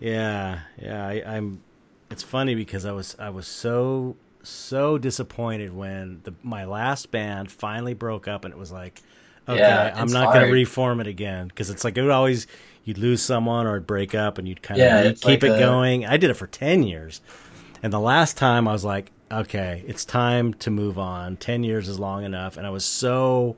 Yeah, yeah. I, I'm. It's funny because I was I was so so disappointed when the my last band finally broke up, and it was like, okay, Yeah, I'm not going to reform it again because it's like it would always you'd lose someone or it'd break up, and you'd kind of it's keep like it a- going. I did it for ten years, and the last time I was like, okay, it's time to move on. Ten years is long enough, and I was so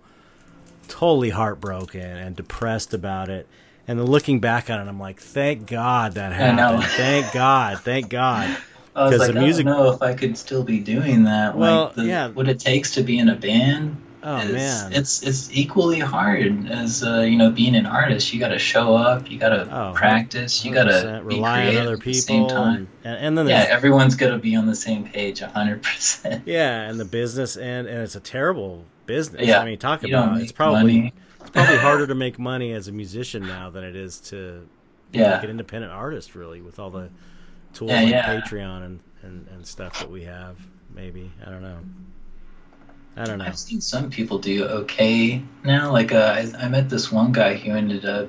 totally heartbroken and depressed about it. And then looking back on it, I'm like, thank God that I happened. thank God, thank God. I was like, the I music- don't know if I could still be doing that. Well, like, the, yeah. what it takes to be in a band. Oh is, man, it's it's equally hard as uh, you know being an artist. You got to show up. You got to Oh, practice. You got to be rely on other at the same time. and, and, then Yeah, everyone's got to be on the same page, hundred percent. yeah, and the business and and it's a terrible business. Yeah, I mean, talk about it's probably money. it's probably harder to make money as a musician now than it is to be Yeah. like an independent artist, really, with all the tools Yeah, like yeah. Patreon and, and and stuff that we have. Maybe I don't know. I don't know. I've seen some people do okay now. Like uh, I, I met this one guy who ended up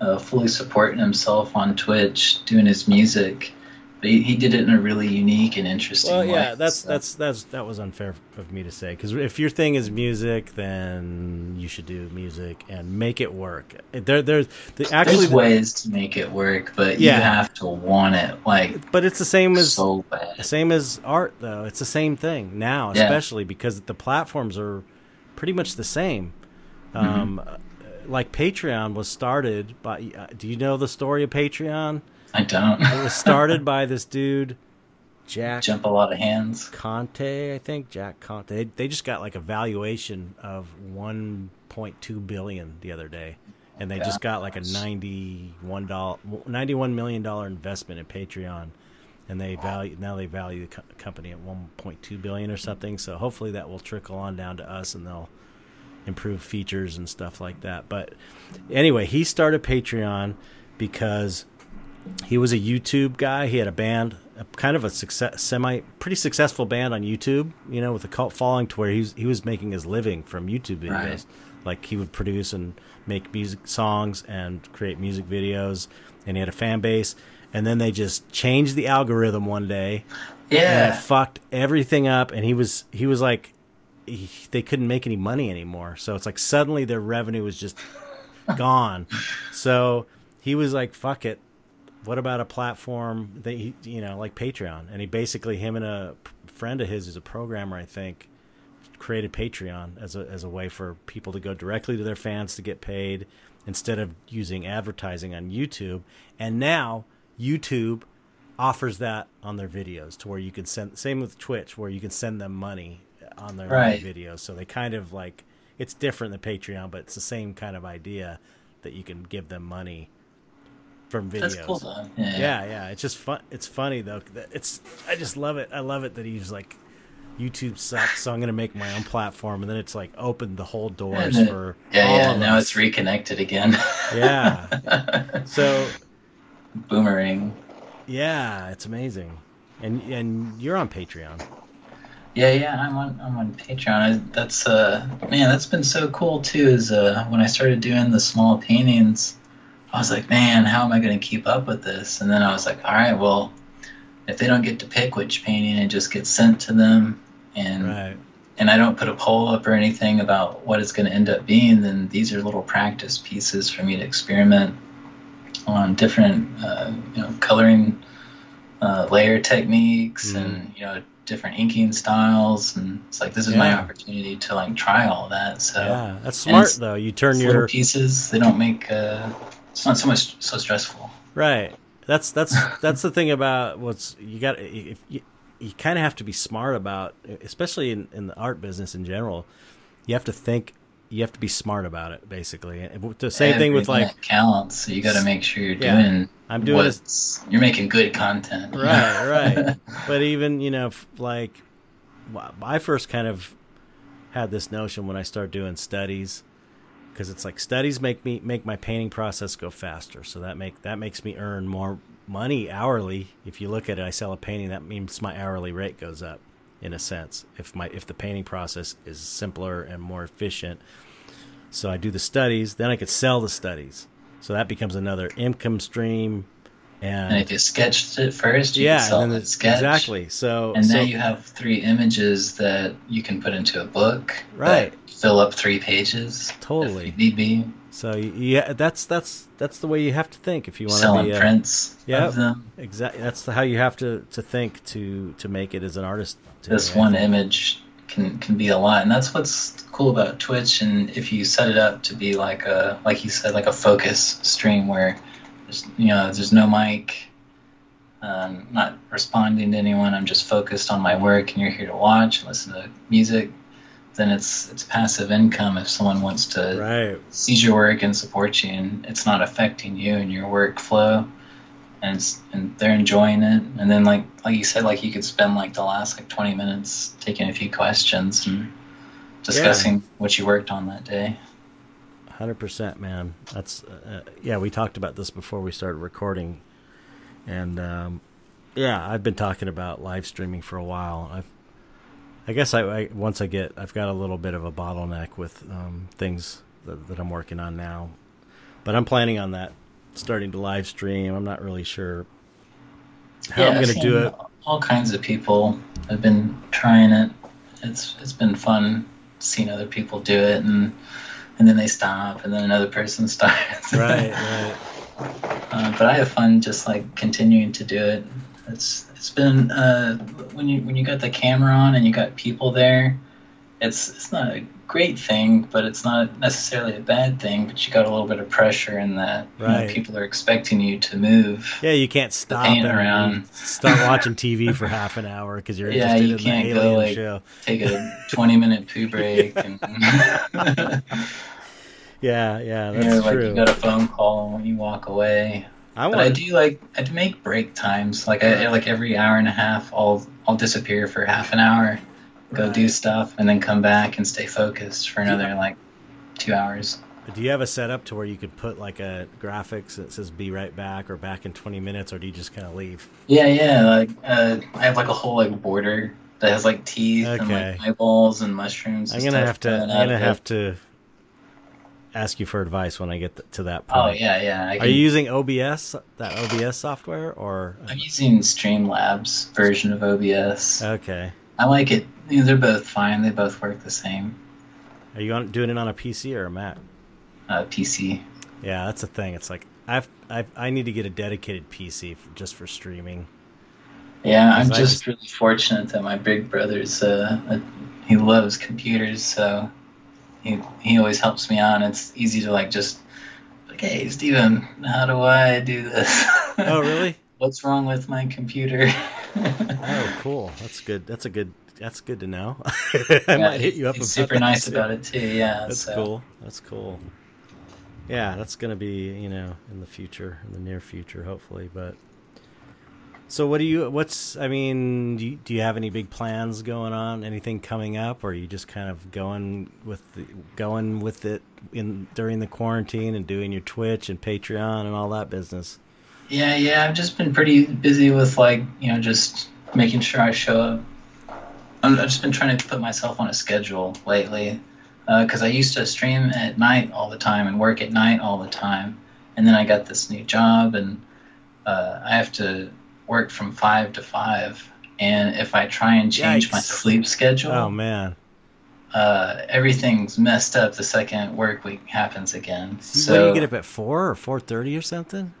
uh, fully supporting himself on Twitch, doing his music, but he, he did it in a really unique and interesting Well, way. yeah, that's so- that's that's that was unfair of me to say because if your thing is music, then you should do music and make it work. There, there's the, actually, There's the- ways to make it work, but Yeah. you have to want it like but it's the same as so bad. same as art though. It's the same thing now, Yeah. especially because the platforms are pretty much the same. Mm-hmm. Um, like Patreon was started by. Uh, do you know the story of Patreon? I don't. It was started by this dude, Jack Jump a lot of hands. Conte, I think Jack Conte. They, they just got like a valuation of 1.2 billion the other day, and they Yeah. just got like a 91 dollar, 91 million dollar investment in Patreon, and they value now they value the co- company at 1.2 billion or something. So hopefully that will trickle on down to us, and they'll improve features and stuff like that. But anyway, he started Patreon because he was a YouTube guy. He had a band, a kind of a success, semi, pretty successful band on YouTube. You know, with a cult following, to where he was he was making his living from YouTube videos. Right. Like he would produce and make music songs and create music videos, and he had a fan base. And then they just changed the algorithm one day, and it Yeah. fucked everything up. And he was he was like, he, they couldn't make any money anymore. So it's like suddenly their revenue was just gone. So he was like, "Fuck it. What about a platform that he, you know, like Patreon?" And he basically him and a friend of his who's a programmer, I think, created Patreon as a as a way for people to go directly to their fans to get paid instead of using advertising on YouTube. And now YouTube offers that on their videos to where you can send same with Twitch where you can send them money on their Right. videos. So they kind of like it's different than Patreon, but it's the same kind of idea that you can give them money from videos. That's cool though. Yeah. Yeah, yeah. It's just fun. It's funny though. It's I just love it. I love it that he's like, YouTube sucks, so I'm gonna make my own platform, and then it's like opened the whole doors then- for Yeah, yeah. Now us. it's reconnected again. Yeah. So Boomerang. yeah, it's amazing, and and you're on Patreon. Yeah, yeah, I'm on I'm on Patreon. I, that's uh man, that's been so cool too. Is uh when I started doing the small paintings, I was like, man, how am I going to keep up with this? And then I was like, all right, well, if they don't get to pick which painting, it just gets sent to them, and Right. and I don't put a poll up or anything about what it's going to end up being, then these are little practice pieces for me to experiment on different, uh, you know, coloring uh, layer techniques and you know different inking styles, and it's like this is my opportunity to like try all that. So Yeah, that's smart though. You turn your pieces. They don't make. Uh, it's not so much so stressful. Right. That's that's that's the thing about what's you got. If you you kind of have to be smart about, especially in, in the art business in general. You have to think. You have to be smart about it, basically. And The same thing with like counts. So you got to make sure you're Yeah. doing. I'm doing what's you're making good content. right, right. But even you know, like I first kind of had this notion when I started doing studies, because it's like studies make me make my painting process go faster. So that make that makes me earn more money hourly. If you look at it, I sell a painting, that means my hourly rate goes up in a sense. If my if the painting process is simpler and more efficient, so I do the studies, then I could sell the studies. So that becomes another income stream. And if you sketched it first, you yeah, sell and then the- sketch. exactly. So And so, now you have three images that you can put into a book. Right. Fill up three pages. Totally. Need be. so yeah, that's that's that's the way you have to think if you want to Selling be a, prints them. exactly. That's how you have to to think to to make it as an artist. today, This one image can can be a lot, and that's what's cool about Twitch. And if you set it up to be like a like you said, like a focus stream where there's you know there's no mic. Um, not responding to anyone. I'm just focused on my work, and you're here to watch and listen to music. Then it's it's passive income if someone wants to Right. sees your work and support you, and it's not affecting you and your workflow, and and they're enjoying it. And then like like you said, like you could spend like the last like twenty minutes taking a few questions and discussing what you worked on that day. Hundred percent, man. That's uh, yeah. We talked about this before we started recording, and um, yeah, I've been talking about live streaming for a while. I've I guess I, I once I get I've got a little bit of a bottleneck with um, things that, that I'm working on now, but I'm planning on that starting to live stream. I'm not really sure how Yeah, I'm going to do it. All kinds of people have been trying it. It's it's been fun seeing other people do it, and and then they stop, and then another person starts. Right, right. Uh, but I have fun just like continuing to do it. It's it's been uh, when you when you got the camera on and you got people there, it's it's not a great thing, but it's not necessarily a bad thing. But you got a little bit of pressure in that you know, people are expecting you to move. Yeah, you can't stop and around. start watching TV for half an hour because you're Yeah, interested you in can't the go, like- show. Take a twenty minute poo break, and Yeah, yeah, you that's know, like true. you got a phone call when you walk away. I But I do like I do make break times. Like I like every hour and a half, I'll I'll disappear for half an hour, go do stuff, and then come back and stay focused for another like two hours. Do you have a setup to where you could put like a graphics that says "Be right back" or "Back in 20 minutes," or do you just kind of leave? Yeah, yeah. Like uh, I have like a whole like border that has like teeth and like eyeballs and mushrooms. I'm gonna have to. I'm gonna have to ask you for advice when I get th- to that point. Oh yeah, yeah. I Are you using OBS, that OBS software, or I'm using Streamlabs version of OBS. okay? I like it. They're both fine. They both work the same. Are you on, doing it on a PC or a Mac? Uh, PC. Yeah, that's the thing. It's like I've, I've I need to get a dedicated PC for, just for streaming. Yeah, I'm just, just- really fortunate that my big brother's uh, uh, he loves computers, so he he always helps me out. It's easy to like just like, hey Steven, how do I do this? Oh, really? What's wrong with my computer? Oh, cool. That's good. That's a good. That's good to know. I might hit you up. He's super nice too. about it too. Yeah, That's so. cool. That's cool. Yeah, that's gonna be you know in the future, in the near future, hopefully. But so, what do you? What's? I mean, do you, do you have any big plans going on? Anything coming up, or are you just kind of going with the, going with it in during the quarantine and doing your Twitch and Patreon and all that business? Yeah, yeah. I've just been pretty busy with like you know just making sure I show up. I've just been trying to put myself on a schedule lately because I used to stream at night all the time and work at night all the time, and then I got this new job and uh, I have to work from five to five. And if I try and change my sleep schedule, Oh man, uh, everything's messed up the second work week happens again. so, So you get up at four or four thirty or something?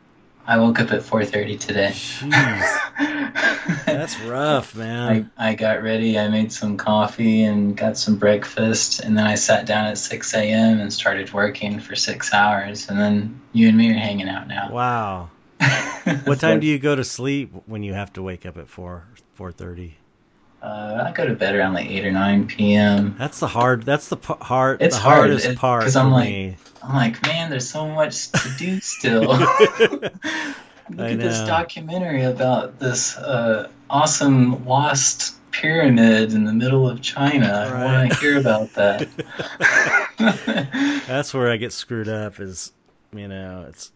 I woke up at 4:30 today. Jeez, that's rough, man. I, I got ready, I made some coffee and got some breakfast, and then I sat down at 6 a.m. and started working for six hours. And then you and me are hanging out now. Wow. What time do you go to sleep when you have to wake up at four four thirty? Uh, I go to bed around like 8 or 9 p.m. That's the hard. That's the p- hard. It's the hard, hardest it- part 'cause for I'm like- me. I'm like, man, there's so much to do still. Look I at this documentary about this uh, awesome lost pyramid in the middle of China. I want to hear about that. That's where I get screwed up. Is you know, it's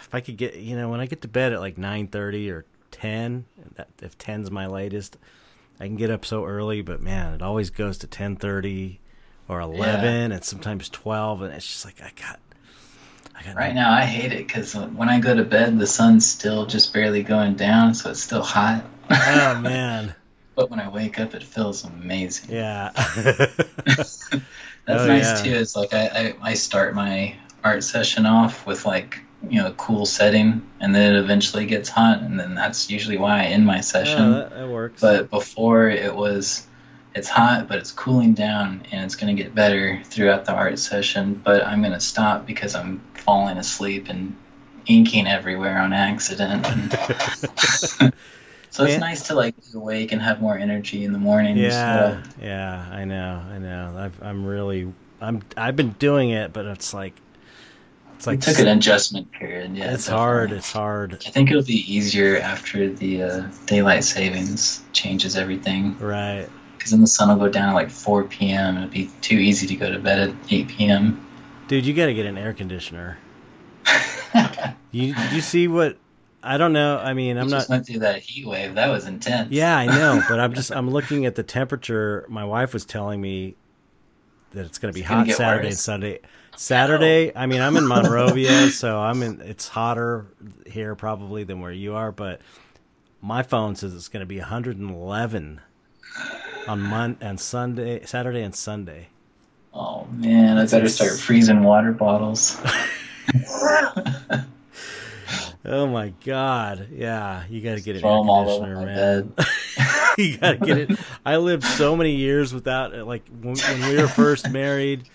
if I could get you know when I get to bed at like nine thirty or ten. That, if 10's my latest, I can get up so early. But man, it always goes to ten thirty or eleven, and sometimes twelve, and it's just like I got. I got Right now, I hate it because when I go to bed, the sun's still just barely going down, so it's still hot. Oh man, But when I wake up, it feels amazing. yeah. That's Oh, nice yeah. too. It's like I, I, I start my art session off with like you know a cool setting, and then it eventually gets hot, and then that's usually why I end my session. Oh, that, that works. But before it was, it's hot, but it's cooling down, and it's going to get better throughout the art session. But I'm going to stop because I'm falling asleep and inking everywhere on accident. So it's Yeah. nice to like be awake and have more energy in the mornings. Yeah, yeah, I know, I know. I've, I'm really, I'm, I've been doing it, but it's like, it's It like, took an adjustment period. Yeah, it's hard. It's hard. I think it'll be easier after the uh, daylight savings changes everything. Right. Because then the sun will go down at like 4 p.m. It'll be too easy to go to bed at 8 p.m. Dude, you got to get an air conditioner. You, did you see what I don't know. I mean, I'm we not. went through that heat wave. That was intense. Yeah, I know, but I'm just I'm looking at the temperature. My wife was telling me that it's going to be It's hot Saturday and. Sunday. Saturday, I mean, I'm in Monrovia, so I'm in. It's hotter here probably than where you are, but my phone says it's going to be 111 on Mon and Sunday, Saturday and Sunday. Oh man, I better start freezing water bottles. Oh my god! Yeah, you got to get an air 'em all over conditioner, man. you gotta get it. I lived so many years without it. Like when, when we were first married,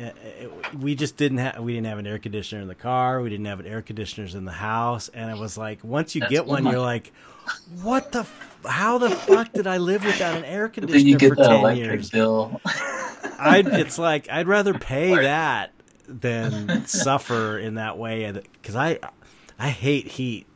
uh, it- we just didn't have we didn't have an air conditioner in the car. We didn't have an air conditioners in the house, and it was like once you That's get one, my- you're like, what the? F- how the fuck did I live without an air then you conditioner get for that ten electric years? bill. I it's like I'd rather pay that than suffer in that way because I I hate heat.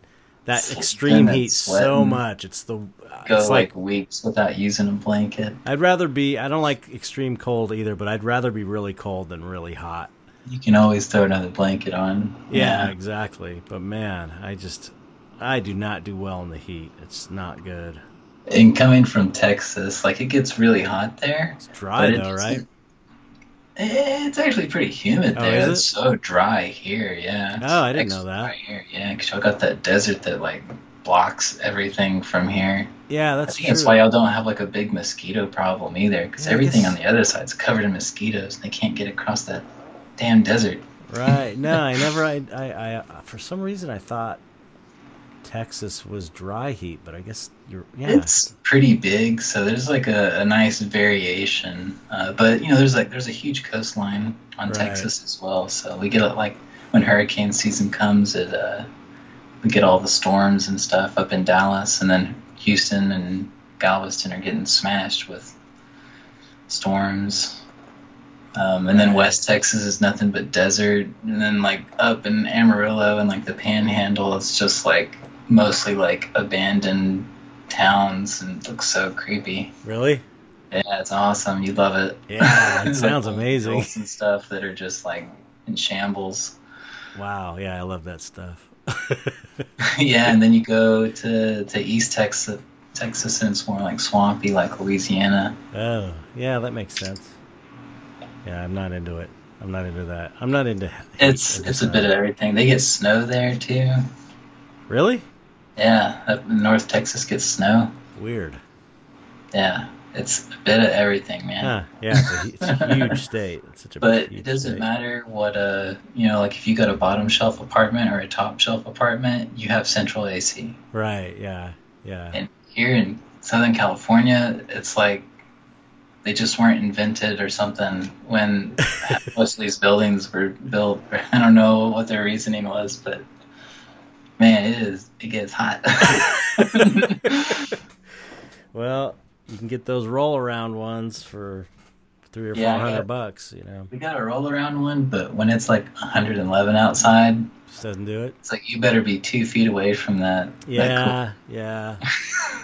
That extreme heat so much. It's the Go it's like, like weeks without using a blanket. I'd rather be. I don't like extreme cold either, but I'd rather be really cold than really hot. You can always throw another blanket on. Yeah, exactly. But man, I just I do not do well in the heat. It's not good. And coming from Texas, like it gets really hot there. It's dry but it though, right? It's actually pretty humid Oh, there. It's so dry here, yeah. Oh, I didn't know that. dry Here, yeah, because y'all got that desert that like blocks everything from here. Yeah, I that's think true. that's why y'all don't have like a big mosquito problem either, because Yeah, everything guess- on the other side's covered in mosquitoes, and they can't get across that damn desert. Right? No, I never. I, I, I, uh, for some reason, I thought Texas was dry heat, but I guess you're. Yeah. It's pretty big, so there's like a, a nice variation. Uh, but you know, there's like there's a huge coastline on Right. Texas as well, so we get it like when hurricane season comes, it uh, get all the storms and stuff up in Dallas, and then Houston and Galveston are getting smashed with storms. Um, and then West Texas is nothing but desert, and then like up in Amarillo and like the Panhandle, it's just like mostly like abandoned towns and looks so creepy. really? Yeah, it's awesome. You love it. Yeah, it sounds old amazing. and stuff that are just like in shambles. Wow. Yeah, I love that stuff. yeah, and then you go to to East Texas, Texas, and it's more like swampy, like Louisiana. Oh, yeah, that makes sense. Yeah, I'm not into it. I'm not into that. I'm not into. It's it's a bit of everything. They get snow there too. Really Yeah, up North Texas gets snow. weird. Yeah, it's a bit of everything, man. Huh. Yeah, it's a, it's a huge state. It's such a But it doesn't state. matter what uh you know like if you got a bottom shelf apartment or a top shelf apartment, you have central AC. Right? Yeah. Yeah. And here in Southern California, it's like they just weren't invented or something when most of these buildings were built. I don't know what their reasoning was, but man, it is it gets hot. Well, you can get those roll around ones for three or Yeah, four hundred bucks. You know, we got a roll around one, but when it's like 111 outside, just doesn't do it. it's like you better be two feet away from that. Yeah. Yeah.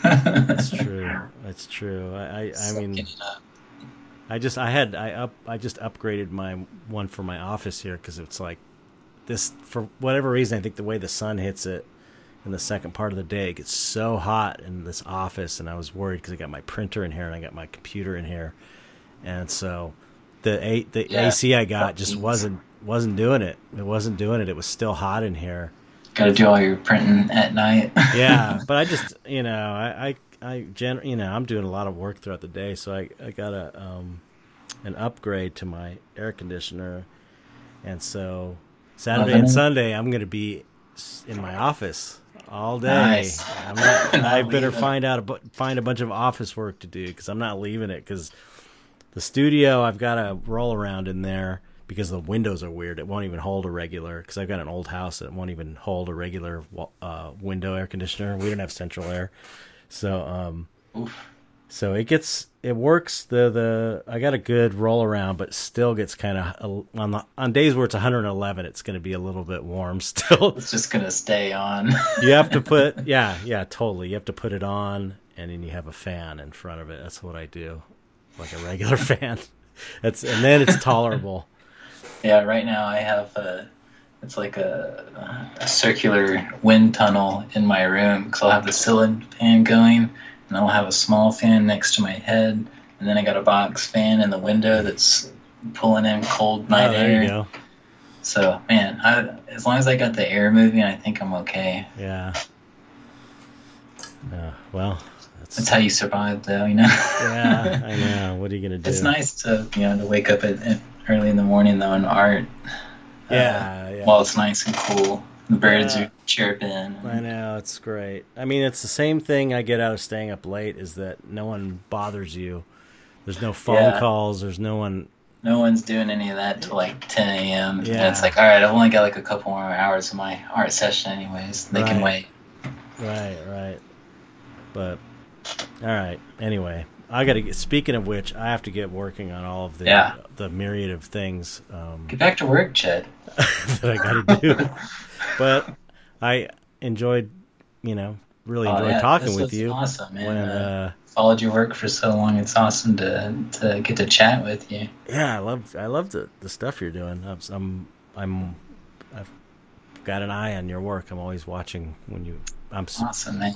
That's true. That's true. I. I, I mean. I just I had I up I just upgraded my one for my office here because it's like this for whatever reason I think the way the sun hits it in the second part of the day it gets so hot in this office and I was worried because I got my printer in here and I got my computer in here. And so the a the Yeah. AC I got just wasn't wasn't doing it. It wasn't doing it. It was still hot in here. Got to do all your printing at night. yeah but i just you know i i, I gen, you know i'm doing a lot of work throughout the day so i i got a um an upgrade to my air conditioner. And so saturday and sunday i'm going to be in my office all day Nice. Not i better leaving. find out a find a bunch of office work to do because i'm not leaving it because the studio i've got to roll around in there because the windows are weird it won't even hold a regular because i've got an old house that won't even hold a regular uh, window air conditioner we don't have central air so um Oof. So it gets it works the the i got a good roll around but still gets kind of on the on days where it's 111 it's going to be a little bit warm still. It's just gonna stay on. you have to put yeah yeah totally. You have to put it on and then you have a fan in front of it. That's what i do like a regular fan. That's and then it's tolerable. Yeah, right now I have a it's like a, a circular wind tunnel in my room because I'll have the ceiling fan going, and I'll have a small fan next to my head, and then I got a box fan in the window that's pulling in cold night oh, there air. you go. So man, I, as long as I got the air moving, I think I'm okay. Yeah. Uh, well, That's that's how you survive, though. You know. yeah. I know. What are you gonna do? It's nice to you know to wake up at, at early in the morning though and art. uh, Yeah, yeah. While it's nice and cool, the birds Yeah. are chirping. I know it's great. I mean, it's the same thing I get out of staying up late is that no one bothers you. There's no phone Yeah. calls. There's no one. No one's doing any of that till like 10 a.m. And Yeah. it's like, all right, I've only got like a couple more hours of my art session, anyways. They can wait. Right, right. But all right. Anyway, I got to get. Speaking of which, I have to get working on all of the Yeah. the myriad of things um, Get back to work, Chet. that I got to do. but I enjoyed, you know, really Oh, enjoyed yeah, talking this with you. Awesome, man. When, uh, followed your work for so long. It's awesome to to get to chat with you. yeah, I love I love the the stuff you're doing. I'm I'm, I'm I've got an eye on your work. I'm always watching when you. I'm Awesome, man.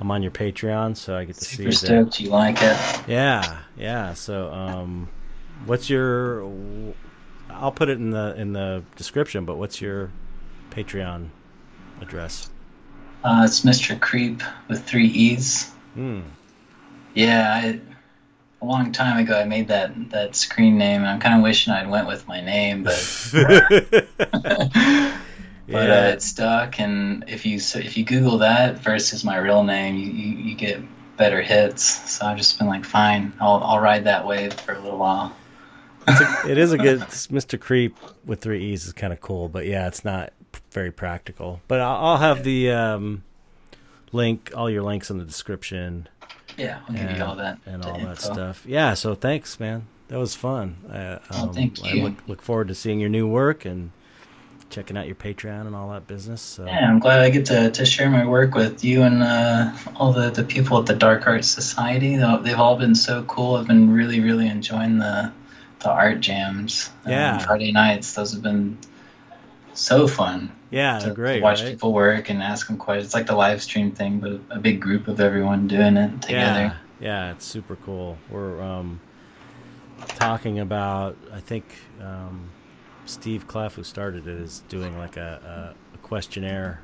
I'm on your Patreon, so I get to Super see that. stoked you like it. Yeah, yeah. So, um, what's your? I'll put it in the in the description. But what's your Patreon address? Uh, it's Mr. Creep with three E's. Hmm. Yeah, I, a long time ago I made that that screen name, and I'm kind of wishing I'd went with my name, but but uh, it stuck. And if you so if you Google that versus my real name, you, you, you get better hits. So I've just been like, fine, I'll I'll ride that wave for a little while. it is a good Mr. Creep with three E's is kind of cool, but yeah, it's not very practical. But I'll, I'll have the um, link, all your links in the description, Yeah, I'll give and, you all that and all that stuff. Yeah, so thanks, man. That was fun. I, Oh, thank I you. look, look forward to seeing your new work and checking out your Patreon and all that business. So. Yeah, I'm glad I get to, to share my work with you and uh, all the, the people at the Dark Arts Society. They've all been so cool. I've been really, really enjoying the the art jams. um, Yeah. Friday nights. Those have been so fun. Yeah, to, great. to watch right? people work and ask them questions. It's like the live stream thing, but a big group of everyone doing it together. Yeah, yeah, it's super cool. We're um, talking about. I think um, Steve Clef, who started it, is doing like a, a, a questionnaire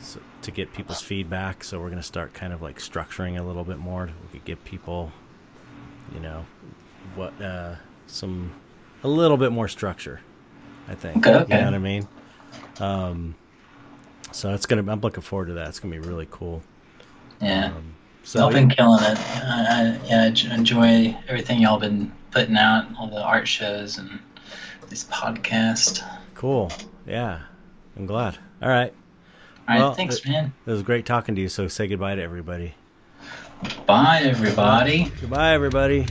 so, to get people's feedback. So we're gonna start kind of like structuring a little bit more. We could give people, you know, what uh, some a little bit more structure. I think. Okay, okay. You know what I mean? Um, so it's gonna. I'm looking forward to that. It's gonna be really cool. Yeah. Um, so y'all been killing it. I, I, yeah, I enjoy everything y'all been putting out, all the art shows and this podcast. Cool. Yeah. I'm glad. All right. All right, Well, thanks, it- man. It was great talking to you. So say goodbye to everybody. Bye, everybody. Goodbye, everybody.